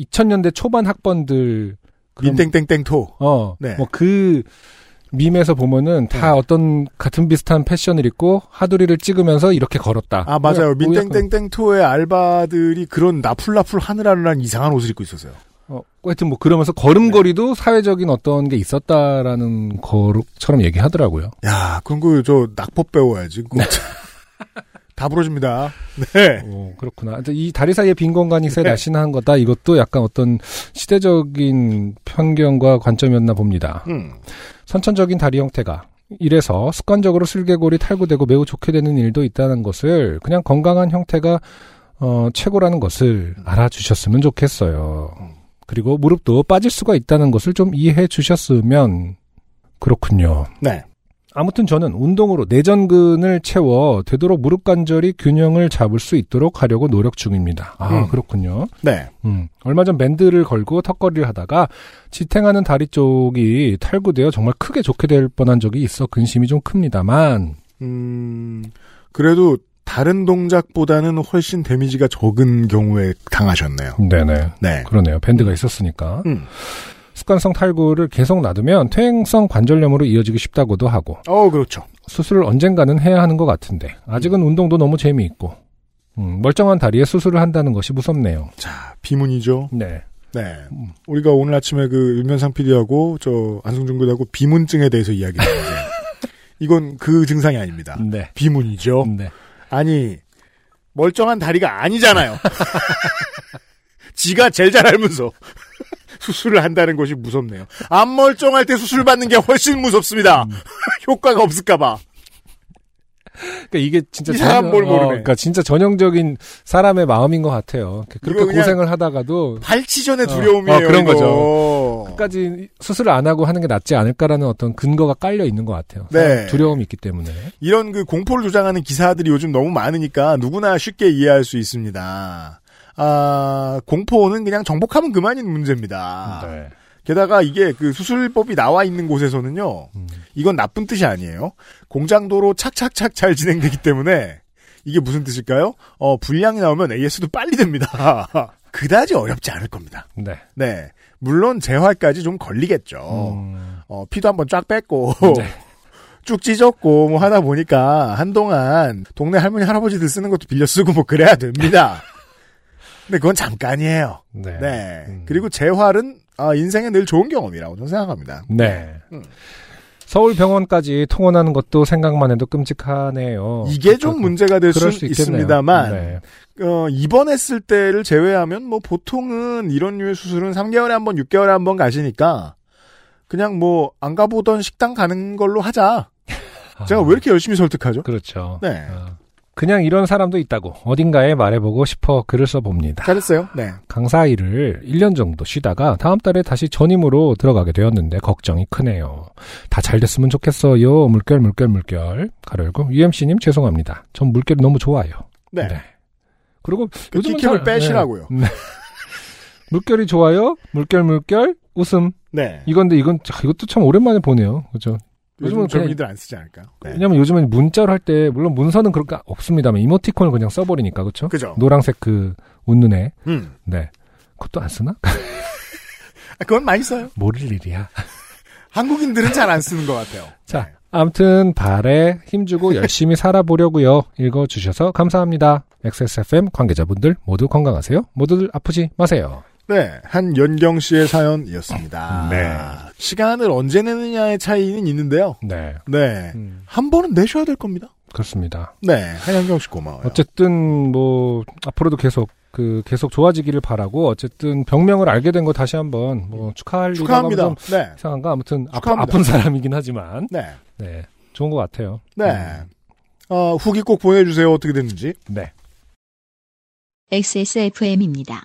2000년대 초반 학번들 민땡땡땡토. 어, 네. 뭐그 밈에서 보면은 다 네. 어떤 같은 비슷한 패션을 입고 하두리를 찍으면서 이렇게 걸었다. 아, 맞아요. 뭐 민땡땡땡토의 알바들이 그런 나풀나풀 하늘하늘한 이상한 옷을 입고 있었어요. 어, 하여튼 뭐 그러면서 걸음걸이도 사회적인 어떤 게 있었다라는 거처럼 얘기하더라고요. 야, 그럼 그, 저, 낙법 배워야지. 그거. 다 부러집니다. 네. 오, 그렇구나. 근데 이 다리 사이에 빈 공간이 있어야 네. 날씬한 거다. 이것도 약간 어떤 시대적인 편견과 관점이었나 봅니다. 음. 선천적인 다리 형태가 이래서 습관적으로 슬개골이 탈구되고 매우 좋게 되는 일도 있다는 것을 그냥 건강한 형태가 어, 최고라는 것을 알아주셨으면 좋겠어요. 그리고 무릎도 빠질 수가 있다는 것을 좀 이해해 주셨으면 그렇군요. 네. 아무튼 저는 운동으로 내전근을 채워 되도록 무릎 관절이 균형을 잡을 수 있도록 하려고 노력 중입니다. 아, 음. 그렇군요. 네. 음, 얼마 전 밴드를 걸고 턱걸이를 하다가 지탱하는 다리 쪽이 탈구되어 정말 크게 좋게 될 뻔한 적이 있어 근심이 좀 큽니다만 음, 그래도 다른 동작보다는 훨씬 데미지가 적은 경우에 당하셨네요. 네네 네. 그러네요 밴드가 있었으니까 음. 습관성 탈구를 계속 놔두면 퇴행성 관절염으로 이어지기 쉽다고도 하고 어, 그렇죠. 수술을 언젠가는 해야 하는 것 같은데 아직은 운동도 너무 재미있고 음, 멀쩡한 다리에 수술을 한다는 것이 무섭네요. 자, 비문이죠. 네. 네. 우리가 오늘 아침에 그 윤면상 PD하고 저 안승준 군하고 비문증에 대해서 이야기했는데 이건 그 증상이 아닙니다. 네. 비문이죠. 네. 아니 멀쩡한 다리가 아니잖아요. 지가 제일 잘 알면서 수술을 한다는 것이 무섭네요. 안 멀쩡할 때 수술 받는 게 훨씬 무섭습니다. 음. 효과가 없을까봐. 그러니까 이게 진짜 전형- 뭘 모르네. 어, 그러니까 진짜 전형적인 사람의 마음인 것 같아요. 그렇게 고생을 하다가도 발치 전의 어, 두려움이에요. 어, 그런 이거. 거죠. 끝까지 수술을 안 하고 하는 게 낫지 않을까라는 어떤 근거가 깔려 있는 것 같아요. 네. 두려움이 있기 때문에. 이런 그 공포를 조장하는 기사들이 요즘 너무 많으니까 누구나 쉽게 이해할 수 있습니다. 아, 공포는 그냥 정복하면 그만인 문제입니다. 네. 게다가 이게 그 수술법이 나와 있는 곳에서는요, 음. 이건 나쁜 뜻이 아니에요. 공장도로 착착착 잘 진행되기 때문에 이게 무슨 뜻일까요? 어, 분량이 나오면 AS도 빨리 됩니다. 그다지 어렵지 않을 겁니다. 네. 네. 물론 재활까지 좀 걸리겠죠. 음, 어, 피도 한번 쫙 뺐고, 네. 쭉 찢었고, 뭐 하다 보니까 한동안 동네 할머니, 할아버지들 쓰는 것도 빌려 쓰고 뭐 그래야 됩니다. 근데 그건 잠깐이에요. 네. 네. 음. 그리고 재활은, 아, 인생에 늘 좋은 경험이라고 저는 생각합니다. 네. 음. 서울병원까지 통원하는 것도 생각만 해도 끔찍하네요. 이게 좀 그- 문제가 될 수. 있습니다만, 네. 어, 입원했을 때를 제외하면 뭐 보통은 이런 류의 수술은 3개월에 한 번, 6개월에 한 번 가시니까 그냥 뭐 안 가보던 식당 가는 걸로 하자. 제가 아, 왜 이렇게 열심히 설득하죠? 그렇죠. 네. 어, 그냥 이런 사람도 있다고 어딘가에 말해보고 싶어 글을 써봅니다. 잘했어요. 네. 강사 일을 1년 정도 쉬다가 다음 달에 다시 전임으로 들어가게 되었는데 걱정이 크네요. 다 잘 됐으면 좋겠어요. 물결 물결 물결. 가려고 UMC님 죄송합니다. 전 물결이 너무 좋아요. 네. 그리고 그 요즘은 잘- 빼시라고요. 네. 네. 물결이 좋아요. 물결 물결 웃음. 네. 이건데 이건 자, 이것도 참 오랜만에 보네요. 그죠? 요즘은 그냥- 젊은이들 안 쓰지 않을까요? 네. 왜냐면 요즘은 문자로 할 때 물론 문서는 그렇게 없습니다만 이모티콘을 그냥 써버리니까 그렇죠? 그죠. 노란색 그 웃는 애. 음. 네. 그것도 안 쓰나? 아, 그건 많이 써요. 모를 일이야. 한국인들은 잘 안 쓰는 것 같아요. 자, 아무튼 발에 힘주고 열심히 살아보려고요. 읽어주셔서 감사합니다. XSFM 관계자분들 모두 건강하세요. 모두들 아프지 마세요. 네, 한연경 씨의 사연이었습니다. 네. 시간을 언제 내느냐의 차이는 있는데요. 네. 네. 음, 한 번은 내셔야 될 겁니다. 그렇습니다. 네, 한연경 씨 고마워요. 어쨌든 뭐 앞으로도 계속 그 계속 좋아지기를 바라고 어쨌든 병명을 알게 된 거 다시 한번 뭐 축하할 축하합니다. 좀 네. 이상한가 아무튼 축하합니다. 아픈 사람이긴 하지만 네. 네 좋은 것 같아요. 네. 어, 후기 꼭 보내주세요. 어떻게 됐는지. 네. XSFM입니다.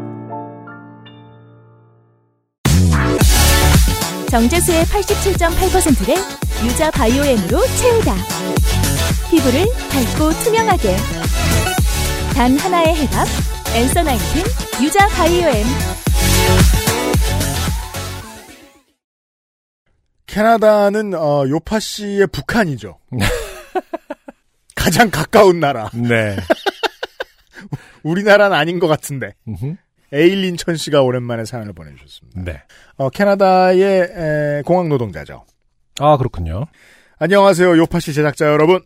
정제수의 87.8%를 유자 바이오엠으로 채우다. 피부를 밝고 투명하게. 단 하나의 해답. 엔서 나인틴 유자 바이오엠. 캐나다는 어, 요파 씨의 북한이죠. 가장 가까운 나라. 네. 우리나라는 아닌 것 같은데. 음흠. 에일린 천 씨가 오랜만에 사연을 보내주셨습니다. 네. 어, 캐나다의 에, 공항 노동자죠. 아 그렇군요. 안녕하세요, 요파 씨 제작자 여러분.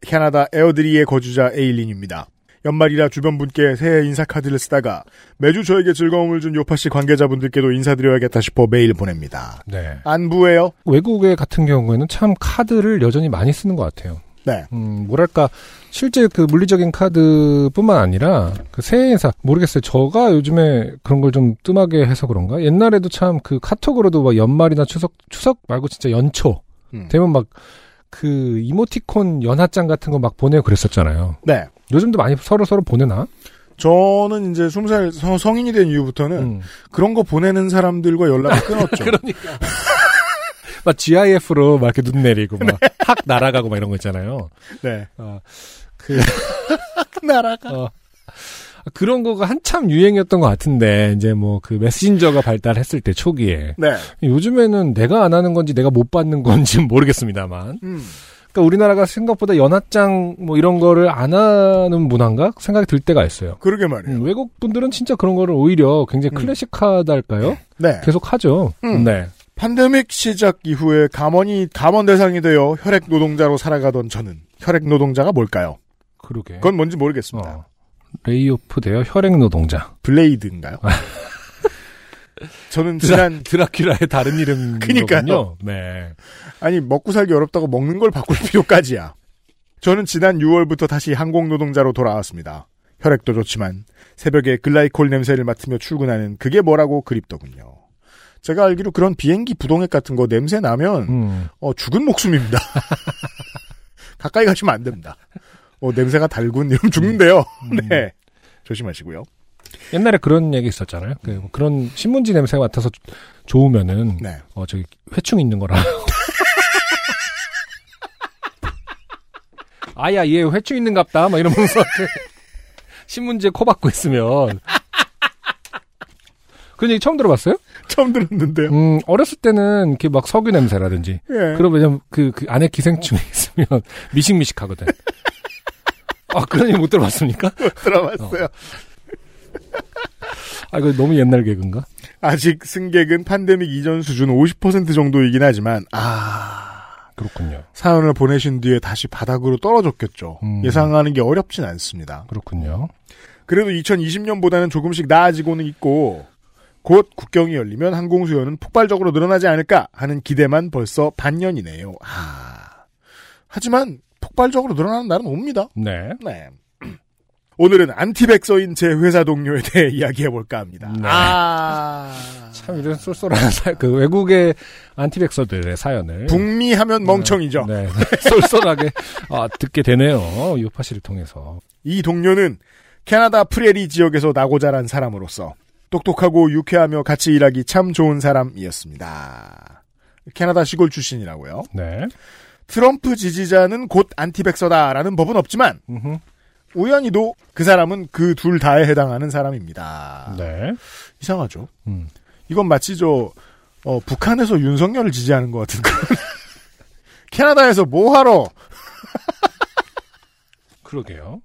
캐나다 에어드리의 거주자 에일린입니다. 연말이라 주변 분께 새해 인사 카드를 쓰다가 매주 저에게 즐거움을 준 요파 씨 관계자분들께도 인사드려야겠다 싶어 메일 보냅니다. 네. 안부예요. 외국에 같은 경우에는 참 카드를 여전히 많이 쓰는 것 같아요. 네. 음, 뭐랄까, 실제 그 물리적인 카드뿐만 아니라, 그 새해 인사, 모르겠어요. 저가 요즘에 그런 걸 좀 뜸하게 해서 그런가? 옛날에도 참 그 카톡으로도 막 연말이나 추석, 추석 말고 진짜 연초, 음. 되면 막, 그 이모티콘 연하장 같은 거 막 보내고 그랬었잖아요. 네. 요즘도 많이 서로 서로 보내나? 저는 이제 20살 성- 성인이 된 이후부터는 음. 그런 거 보내는 사람들과 연락을 끊었죠. 그러니까. 막 GIF로 막 이렇게 눈 내리고 막 확 날아가고 막 이런 거 있잖아요. 네. 어, 그 나라가. 어, 그런 거가 한참 유행이었던 것 같은데 이제 뭐 그 메신저가 발달했을 때 초기에 네. 요즘에는 내가 안 하는 건지 내가 못 받는 건지는 모르겠습니다만 음. 그러니까 우리나라가 생각보다 연하장 뭐 이런 거를 안 하는 문화인가 생각이 들 때가 있어요. 그러게 말이에요. 음, 외국 분들은 진짜 그런 거를 오히려 굉장히 음. 클래식하달까요? 네. 계속 하죠. 음. 네. 팬데믹 시작 이후에 감원이 감원 대상이 되어 혈액 노동자로 살아가던 저는 혈액 노동자가 뭘까요? 그러게. 그건 뭔지 모르겠습니다. 어. layoff 되어 혈액 노동자. 블레이드인가요? 저는 지난 드라큘라의 다른 이름 그니까요. 네. 아니 먹고 살기 어렵다고 먹는 걸 바꿀 필요까지야. 저는 지난 6월부터 다시 항공 노동자로 돌아왔습니다. 혈액도 좋지만 새벽에 글라이콜 냄새를 맡으며 출근하는 그게 뭐라고 그립더군요. 제가 알기로 그런 비행기 부동액 같은 거 냄새 나면 음. 어, 죽은 목숨입니다. 가까이 가시면 안 됩니다. 어, 냄새가 달군 이러면 죽는데요. 네. 조심하시고요. 옛날에 그런 얘기 있었잖아요. 그, 뭐 그런 신문지 냄새가 맡아서 조- 좋으면은 네. 어 저기 회충 있는 거라. 아야 얘 회충 있는 갑다. 막 이러면서 이렇게 신문지에 코 박고 있으면 그런 얘기 처음 들어봤어요? 처음 들었는데요. 음 어렸을 때는 이렇게 막 석유 냄새라든지 예. 그러면 그, 그 안에 기생충이 있으면 미식미식 하거든. 아 그런 얘기 못 들어봤습니까? 들어봤어요. 아 이거 너무 옛날 개그인가? 아직 승객은 팬데믹 이전 수준 50% 정도이긴 하지만 아 그렇군요. 사연을 보내신 뒤에 다시 바닥으로 떨어졌겠죠. 음. 예상하는 게 어렵진 않습니다. 그렇군요. 그래도 2020년보다는 조금씩 나아지고는 있고 곧 국경이 열리면 항공 수요는 폭발적으로 늘어나지 않을까 하는 기대만 벌써 반년이네요. 아 하지만 폭발적으로 늘어나는 날은 옵니다. 네. 네. 오늘은 안티백서인 제 회사 동료에 대해 이야기해볼까 합니다. 네. 아. 참 이런 쏠쏠한 사, 그 외국의 안티백서들의 사연을 북미 하면 멍청이죠. 네. 쏠쏠하게 아, 듣게 되네요. 요파시를 통해서. 이 동료는 캐나다 프레리 지역에서 나고 자란 사람으로서 똑똑하고 유쾌하며 같이 일하기 참 좋은 사람이었습니다. 캐나다 시골 출신이라고요. 네. 트럼프 지지자는 곧 안티백서다라는 법은 없지만 음흠. 우연히도 그 사람은 그 둘 다에 해당하는 사람입니다. 네. 이상하죠. 음. 이건 마치 저 어, 북한에서 윤석열을 지지하는 것 같은 그런 캐나다에서 뭐 하러 그러게요.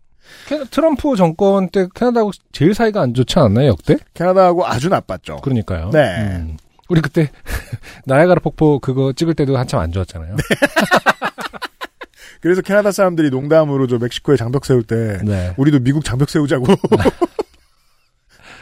캐- 트럼프 정권 때 캐나다하고 제일 사이가 안 좋지 않았나요, 역대? 캐나다하고 아주 나빴죠. 그러니까요. 네. 음. 우리 그때 나야가라 폭포 그거 찍을 때도 한참 안 좋았잖아요. 그래서 캐나다 사람들이 농담으로 저 멕시코에 장벽 세울 때 네. 우리도 미국 장벽 세우자고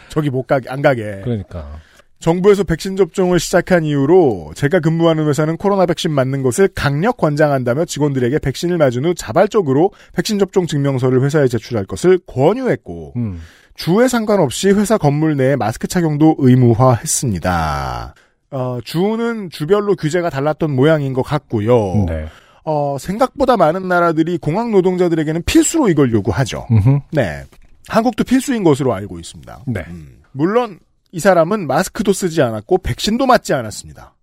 저기 못 가게 안 가게. 그러니까. 정부에서 백신 접종을 시작한 이후로 제가 근무하는 회사는 코로나 백신 맞는 것을 강력 권장한다며 직원들에게 백신을 맞은 후 자발적으로 백신 접종 증명서를 회사에 제출할 것을 권유했고 음. 주에 상관없이 회사 건물 내에 마스크 착용도 의무화했습니다. 어, 주는 주별로 규제가 달랐던 모양인 것 같고요. 네. 어, 생각보다 많은 나라들이 공항 노동자들에게는 필수로 이걸 요구하죠. 음흠. 네. 한국도 필수인 것으로 알고 있습니다. 네. 음, 물론 이 사람은 마스크도 쓰지 않았고 백신도 맞지 않았습니다.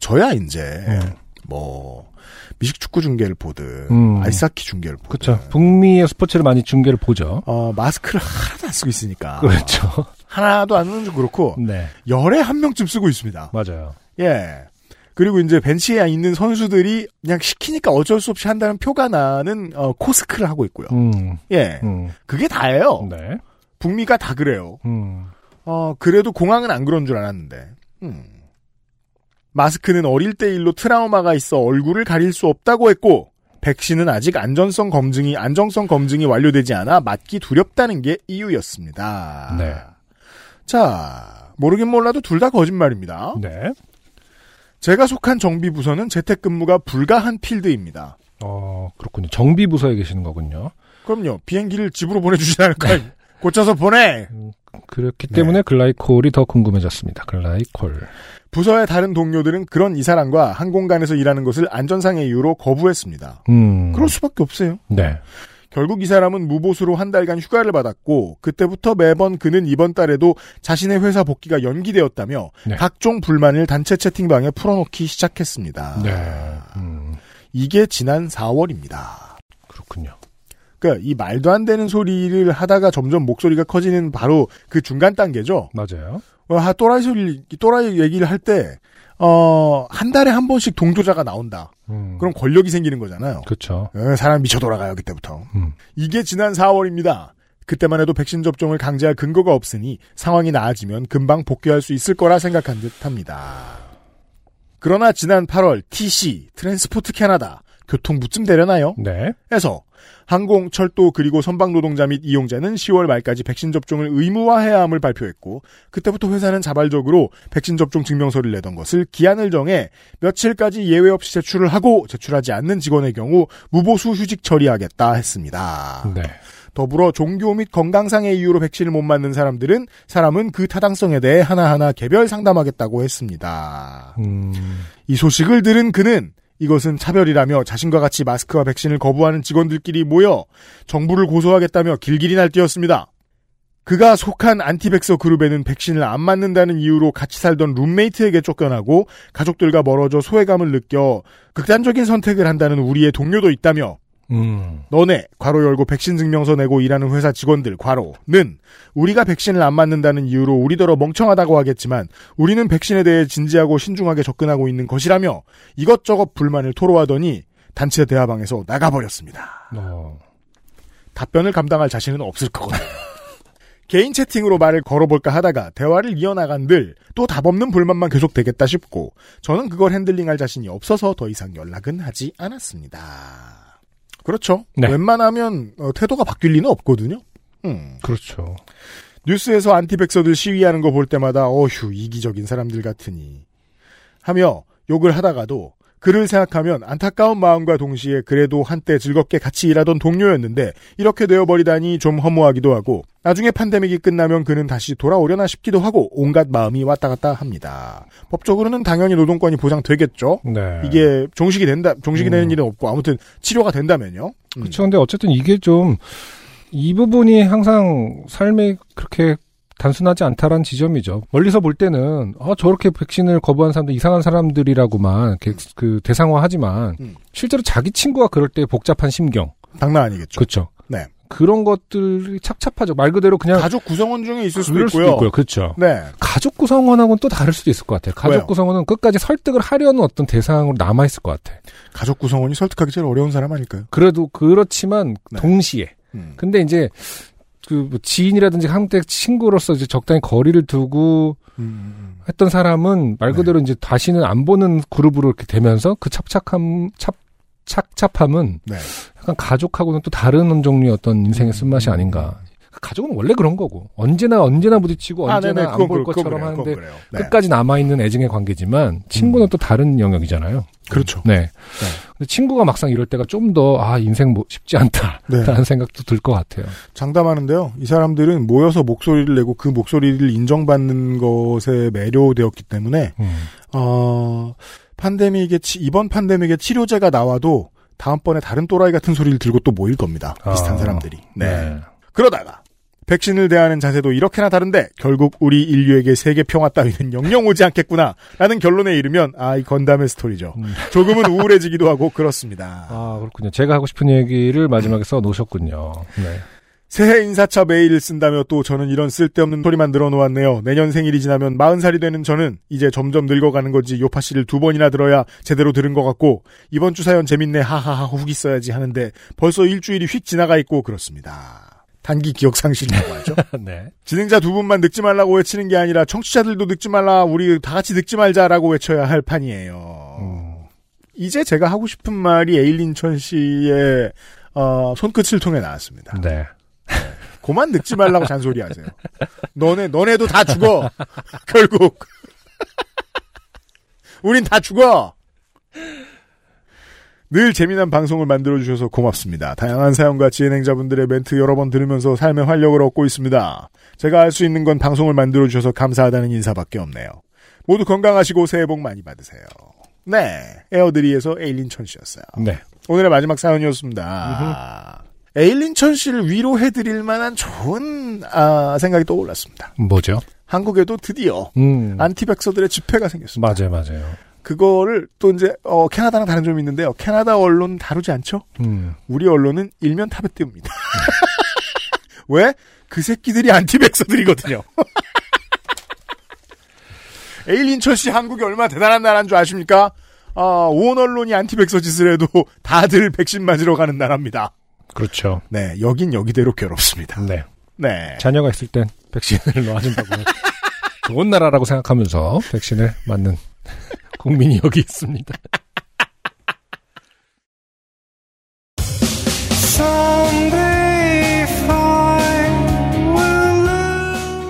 저야 이제 음. 뭐 미식 축구 중계를 보든 음. 아이스하키 중계를 보든 그렇죠. 북미의 스포츠를 많이 중계를 보죠. 어, 마스크를 하나도 안 쓰고 있으니까 그렇죠. 하나도 안 쓰는 줄 그렇고 네. 열에 한 명쯤 쓰고 있습니다. 맞아요. 예. 그리고 이제 벤치에 있는 선수들이 그냥 시키니까 어쩔 수 없이 한다는 표가 나는 어, 코스크를 하고 있고요. 음. 예. 음. 그게 다예요. 네. 북미가 다 그래요. 음. 어, 그래도 공항은 안 그런 줄 알았는데. 음. 마스크는 어릴 때 일로 트라우마가 있어 얼굴을 가릴 수 없다고 했고, 백신은 아직 안전성 검증이, 안정성 검증이 완료되지 않아 맞기 두렵다는 게 이유였습니다. 네. 자, 모르긴 몰라도 둘 다 거짓말입니다. 네. 제가 속한 정비 부서는 재택근무가 불가한 필드입니다. 어, 그렇군요. 정비 부서에 계시는 거군요. 그럼요. 비행기를 집으로 보내주지 않을까요? 고쳐서 보내! 그렇기 네. 때문에 글라이콜이 더 궁금해졌습니다. 글라이콜. 부서의 다른 동료들은 그런 이 사람과 한 공간에서 일하는 것을 안전상의 이유로 거부했습니다. 음. 그럴 수밖에 없어요. 네. 결국 이 사람은 무보수로 한 달간 휴가를 받았고 그때부터 매번 그는 이번 달에도 자신의 회사 복귀가 연기되었다며 네. 각종 불만을 단체 채팅방에 풀어놓기 시작했습니다. 네. 음. 이게 지난 4월입니다. 그렇군요. 그러니까 이 말도 안 되는 소리를 하다가 점점 목소리가 커지는 바로 그 중간 단계죠. 맞아요. 어, 하, 또라이 소리, 또라이 얘기를 할 때, 어, 한 달에 한 번씩 동조자가 나온다. 음. 그럼 권력이 생기는 거잖아요. 그렇죠. 어, 사람 미쳐 돌아가요, 그때부터. 음. 이게 지난 4월입니다. 그때만 해도 백신 접종을 강제할 근거가 없으니 상황이 나아지면 금방 복귀할 수 있을 거라 생각한 듯 합니다. 그러나 지난 8월 TC, Transport Canada, 교통부쯤 되려나요? 네. 에서 항공, 철도 그리고 선박 노동자 및 이용자는 10월 말까지 백신 접종을 의무화해야 함을 발표했고 그때부터 회사는 자발적으로 백신 접종 증명서를 내던 것을 기한을 정해 며칠까지 예외 없이 제출을 하고 제출하지 않는 직원의 경우 무보수 휴직 처리하겠다 했습니다. 네. 더불어 종교 및 건강상의 이유로 백신을 못 맞는 사람들은 사람은 그 타당성에 대해 하나하나 개별 상담하겠다고 했습니다. 음. 이 소식을 들은 그는 이것은 차별이라며 자신과 같이 마스크와 백신을 거부하는 직원들끼리 모여 정부를 고소하겠다며 길길이 날뛰었습니다. 그가 속한 안티백서 그룹에는 백신을 안 맞는다는 이유로 같이 살던 룸메이트에게 쫓겨나고 가족들과 멀어져 소외감을 느껴 극단적인 선택을 한다는 우리의 동료도 있다며 음. 너네 괄호 열고 백신 증명서 내고 일하는 회사 직원들 괄호는 우리가 백신을 안 맞는다는 이유로 우리더러 멍청하다고 하겠지만 우리는 백신에 대해 진지하고 신중하게 접근하고 있는 것이라며 이것저것 불만을 토로하더니 단체 대화방에서 나가버렸습니다. 어. 답변을 감당할 자신은 없을 거거든요. 개인 채팅으로 말을 걸어볼까 하다가 대화를 이어나간들 또 답 없는 불만만 계속되겠다 싶고 저는 그걸 핸들링할 자신이 없어서 더 이상 연락은 하지 않았습니다. 그렇죠. 네. 웬만하면 어, 태도가 바뀔 리는 없거든요. 음. 그렇죠. 뉴스에서 안티백서들 시위하는 거 볼 때마다 어휴 이기적인 사람들 같으니 하며 욕을 하다가도 그를 생각하면 안타까운 마음과 동시에 그래도 한때 즐겁게 같이 일하던 동료였는데 이렇게 되어버리다니 좀 허무하기도 하고 나중에 팬데믹이 끝나면 그는 다시 돌아오려나 싶기도 하고 온갖 마음이 왔다 갔다 합니다. 법적으로는 당연히 노동권이 보장되겠죠. 네. 이게 종식이 된다, 종식이 되는 음. 일은 없고 아무튼 치료가 된다면요. 음. 그렇죠. 근데 어쨌든 이게 좀 이 부분이 항상 삶에 그렇게 단순하지 않다라는 지점이죠. 멀리서 볼 때는 아 저렇게 백신을 거부한 사람들 이상한 사람들이라고만 이렇게 그 대상화하지만 음. 실제로 자기 친구가 그럴 때 복잡한 심경 장난 아니겠죠. 그렇죠. 네. 그런 것들이 착잡하죠. 말 그대로 그냥 가족 구성원 중에 있을 수도 있고요. 수도 있고요. 그렇죠. 네. 가족 구성원하고는 또 다를 수도 있을 것 같아요. 가족 왜요? 구성원은 끝까지 설득을 하려는 어떤 대상으로 남아 있을 것 같아. 가족 구성원이 설득하기 제일 어려운 사람 아닐까요? 그래도 그렇지만 네. 동시에 음. 근데 이제 그뭐 지인이라든지 한때 친구로서 이제 적당히 거리를 두고 음. 했던 사람은 말 그대로 이제 다시는 안 보는 그룹으로 이렇게 되면서 그 착착함 착 착잡함은 네. 약간 가족하고는 또 다른 종류의 어떤 인생의 쓴맛이 아닌가. 가족은 원래 그런 거고 언제나 언제나 부딪히고 아, 언제나 네네. 안 그건 볼 그래, 그건 것처럼 그래요. 하는데. 네. 끝까지 남아 있는 애증의 관계지만 친구는 또 다른 영역이잖아요. 그렇죠. 네. 근데 친구가 막상 이럴 때가 좀 더 아 인생 뭐 쉽지 않다라는 네. 생각도 들 것 같아요. 장담하는데요. 이 사람들은 모여서 목소리를 내고 그 목소리를 인정받는 것에 매료되었기 때문에 음. 어, 판데믹의 치- 이번 판데믹의 치료제가 나와도 다음번에 다른 또라이 같은 소리를 들고 또 모일 겁니다. 비슷한 아, 사람들이. 네. 네. 그러다가 백신을 대하는 자세도 이렇게나 다른데 결국 우리 인류에게 세계 평화 따위는 영영 오지 않겠구나 라는 결론에 이르면 아 이 건담의 스토리죠. 음. 조금은 우울해지기도 하고 그렇습니다. 아 그렇군요. 제가 하고 싶은 얘기를 마지막에 써 놓으셨군요. 네. 새해 인사차 메일을 쓴다며 또 저는 이런 쓸데없는 소리만 늘어놓았네요. 내년 생일이 지나면 40살이 되는 저는 이제 점점 늙어가는 건지 요파 씨를 두 번이나 들어야 제대로 들은 것 같고 이번 주 사연 재밌네 하하하 후기 써야지 하는데 벌써 일주일이 휙 지나가 있고 그렇습니다. 단기 기억 상실이라고 하죠. 네. 진행자 두 분만 늙지 말라고 외치는 게 아니라 청취자들도 늙지 말라 우리 다 같이 늙지 말자라고 외쳐야 할 판이에요. 음. 이제 제가 하고 싶은 말이 에일린천 씨의 어, 손끝을 통해 나왔습니다. 네. 그만 늙지 말라고 잔소리하세요. 너네 너네도 다 죽어. 결국 우린 다 죽어. 늘 재미난 방송을 만들어주셔서 고맙습니다. 다양한 사연과 진행자분들의 멘트 여러 번 들으면서 삶의 활력을 얻고 있습니다. 제가 할수 있는 건 방송을 만들어주셔서 감사하다는 인사밖에 없네요. 모두 건강하시고 새해 복 많이 받으세요. 네. 에어드리에서 에일린 천 씨였어요. 네. 오늘의 마지막 사연이었습니다. 에일린 천 씨를 위로해드릴 만한 좋은 아, 생각이 떠올랐습니다. 뭐죠? 한국에도 드디어 음. anti-vaxxer들의 집회가 생겼습니다. 맞아요, 맞아요. 그거를 또 이제 어, 캐나다랑 다른 점이 있는데요. 캐나다 언론 다루지 않죠? 음. 우리 언론은 일면 탑에 띄웁니다. 왜? 그 새끼들이 anti-vaxxer들이거든요. 에일린 천씨 한국이 얼마나 대단한 나라인 줄 아십니까? 아, 온 언론이 안티백서 짓을 해도 다들 백신 맞으러 가는 나라입니다. 그렇죠. 네, 여긴 여기대로 괴롭습니다. 네. 네. 자녀가 있을 땐 백신을 놔준다고 좋은 나라라고 생각하면서 백신을 맞는 국민이 여기 있습니다.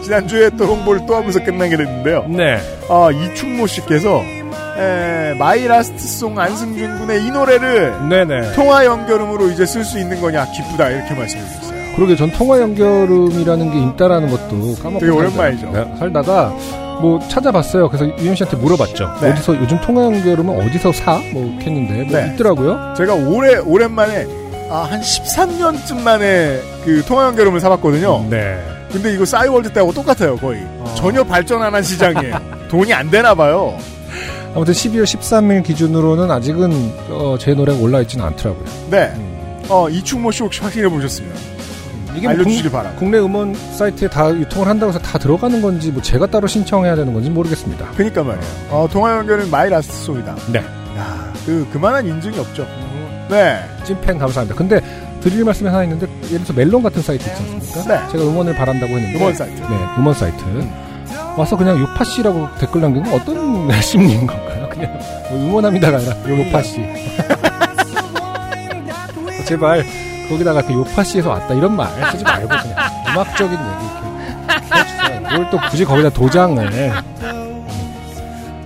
지난주에 또 홍보를 또 하면서 끝나게 됐는데요. 네. 아, 이충모 씨께서 에, My Last Song 안승준 군의 이 노래를 네네. 통화 연결음으로 이제 쓸 수 있는 거냐 기쁘다 이렇게 말씀해 주셨어요. 그러게 전 통화 연결음이라는 게 있다라는 것도 까먹고 되게 오랜만이죠. 네, 살다가 뭐 찾아봤어요. 그래서 유현 씨한테 물어봤죠. 네. 어디서 요즘 통화 연결음은 어디서 사? 뭐 이렇게 했는데 뭐 네. 있더라고요. 제가 올해 오랜만에 아, 한 13년쯤 만에 그 통화 연결음을 사봤거든요. 네. 근데 이거 싸이월드 때하고 똑같아요 거의. 전혀 발전 안 한 시장이에요. 돈이 안 되나 봐요. 아무튼 12월 13일 기준으로는 아직은 어, 제 노래가 올라 있지는 않더라고요. 네. 어, 이충모 씨 혹시 확인해 보셨으면 이게 알려주시길 국- 바랍니다. 국내 음원 사이트에 다 유통을 한다고 해서 다 들어가는 건지 뭐 제가 따로 신청해야 되는 건지 모르겠습니다. 그니까 말이에요. 어, 통화 연결은 My Last Song이다. 네. 야, 그 그만한 인증이 없죠. 네. 찐팬 감사합니다. 근데 드릴 말씀이 하나 있는데 예를 들어서 멜론 같은 사이트 있지 않습니까? 네. 제가 음원을 바란다고 했는데 음원 사이트. 네, 음원 사이트. 와서 그냥 요파 씨라고 댓글 남긴 건 어떤 심리인 건가요? 그냥 뭐 응원합니다가 아니라 요파 씨. 제발 거기다가 그 요파 씨에서 왔다 이런 말 쓰지 말고 그냥 음악적인 얘기 이렇게 해주세요. 이걸 또 굳이 거기다 도장을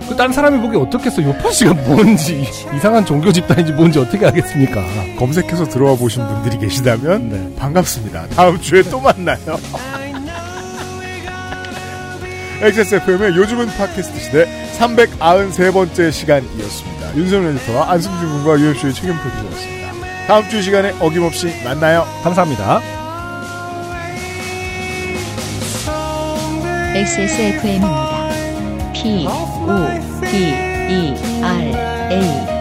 그 딴 사람이 보기 어떻겠어 요파 씨가 뭔지 이상한 종교 집단인지 뭔지 어떻게 알겠습니까? 검색해서 들어와 보신 분들이 계시다면 네. 반갑습니다. 다음 주에 또 만나요. XSFM의 요즘은 팟캐스트 시대 393번째 시간이었습니다. 윤세민 에디터와 안승준 군과 UMC의 책임 프로듀서였습니다. 다음 주 시간에 어김없이 만나요. 감사합니다. XSFM입니다. P, O, D, E, R, A.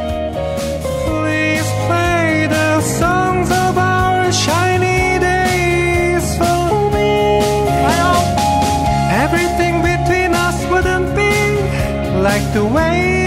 the way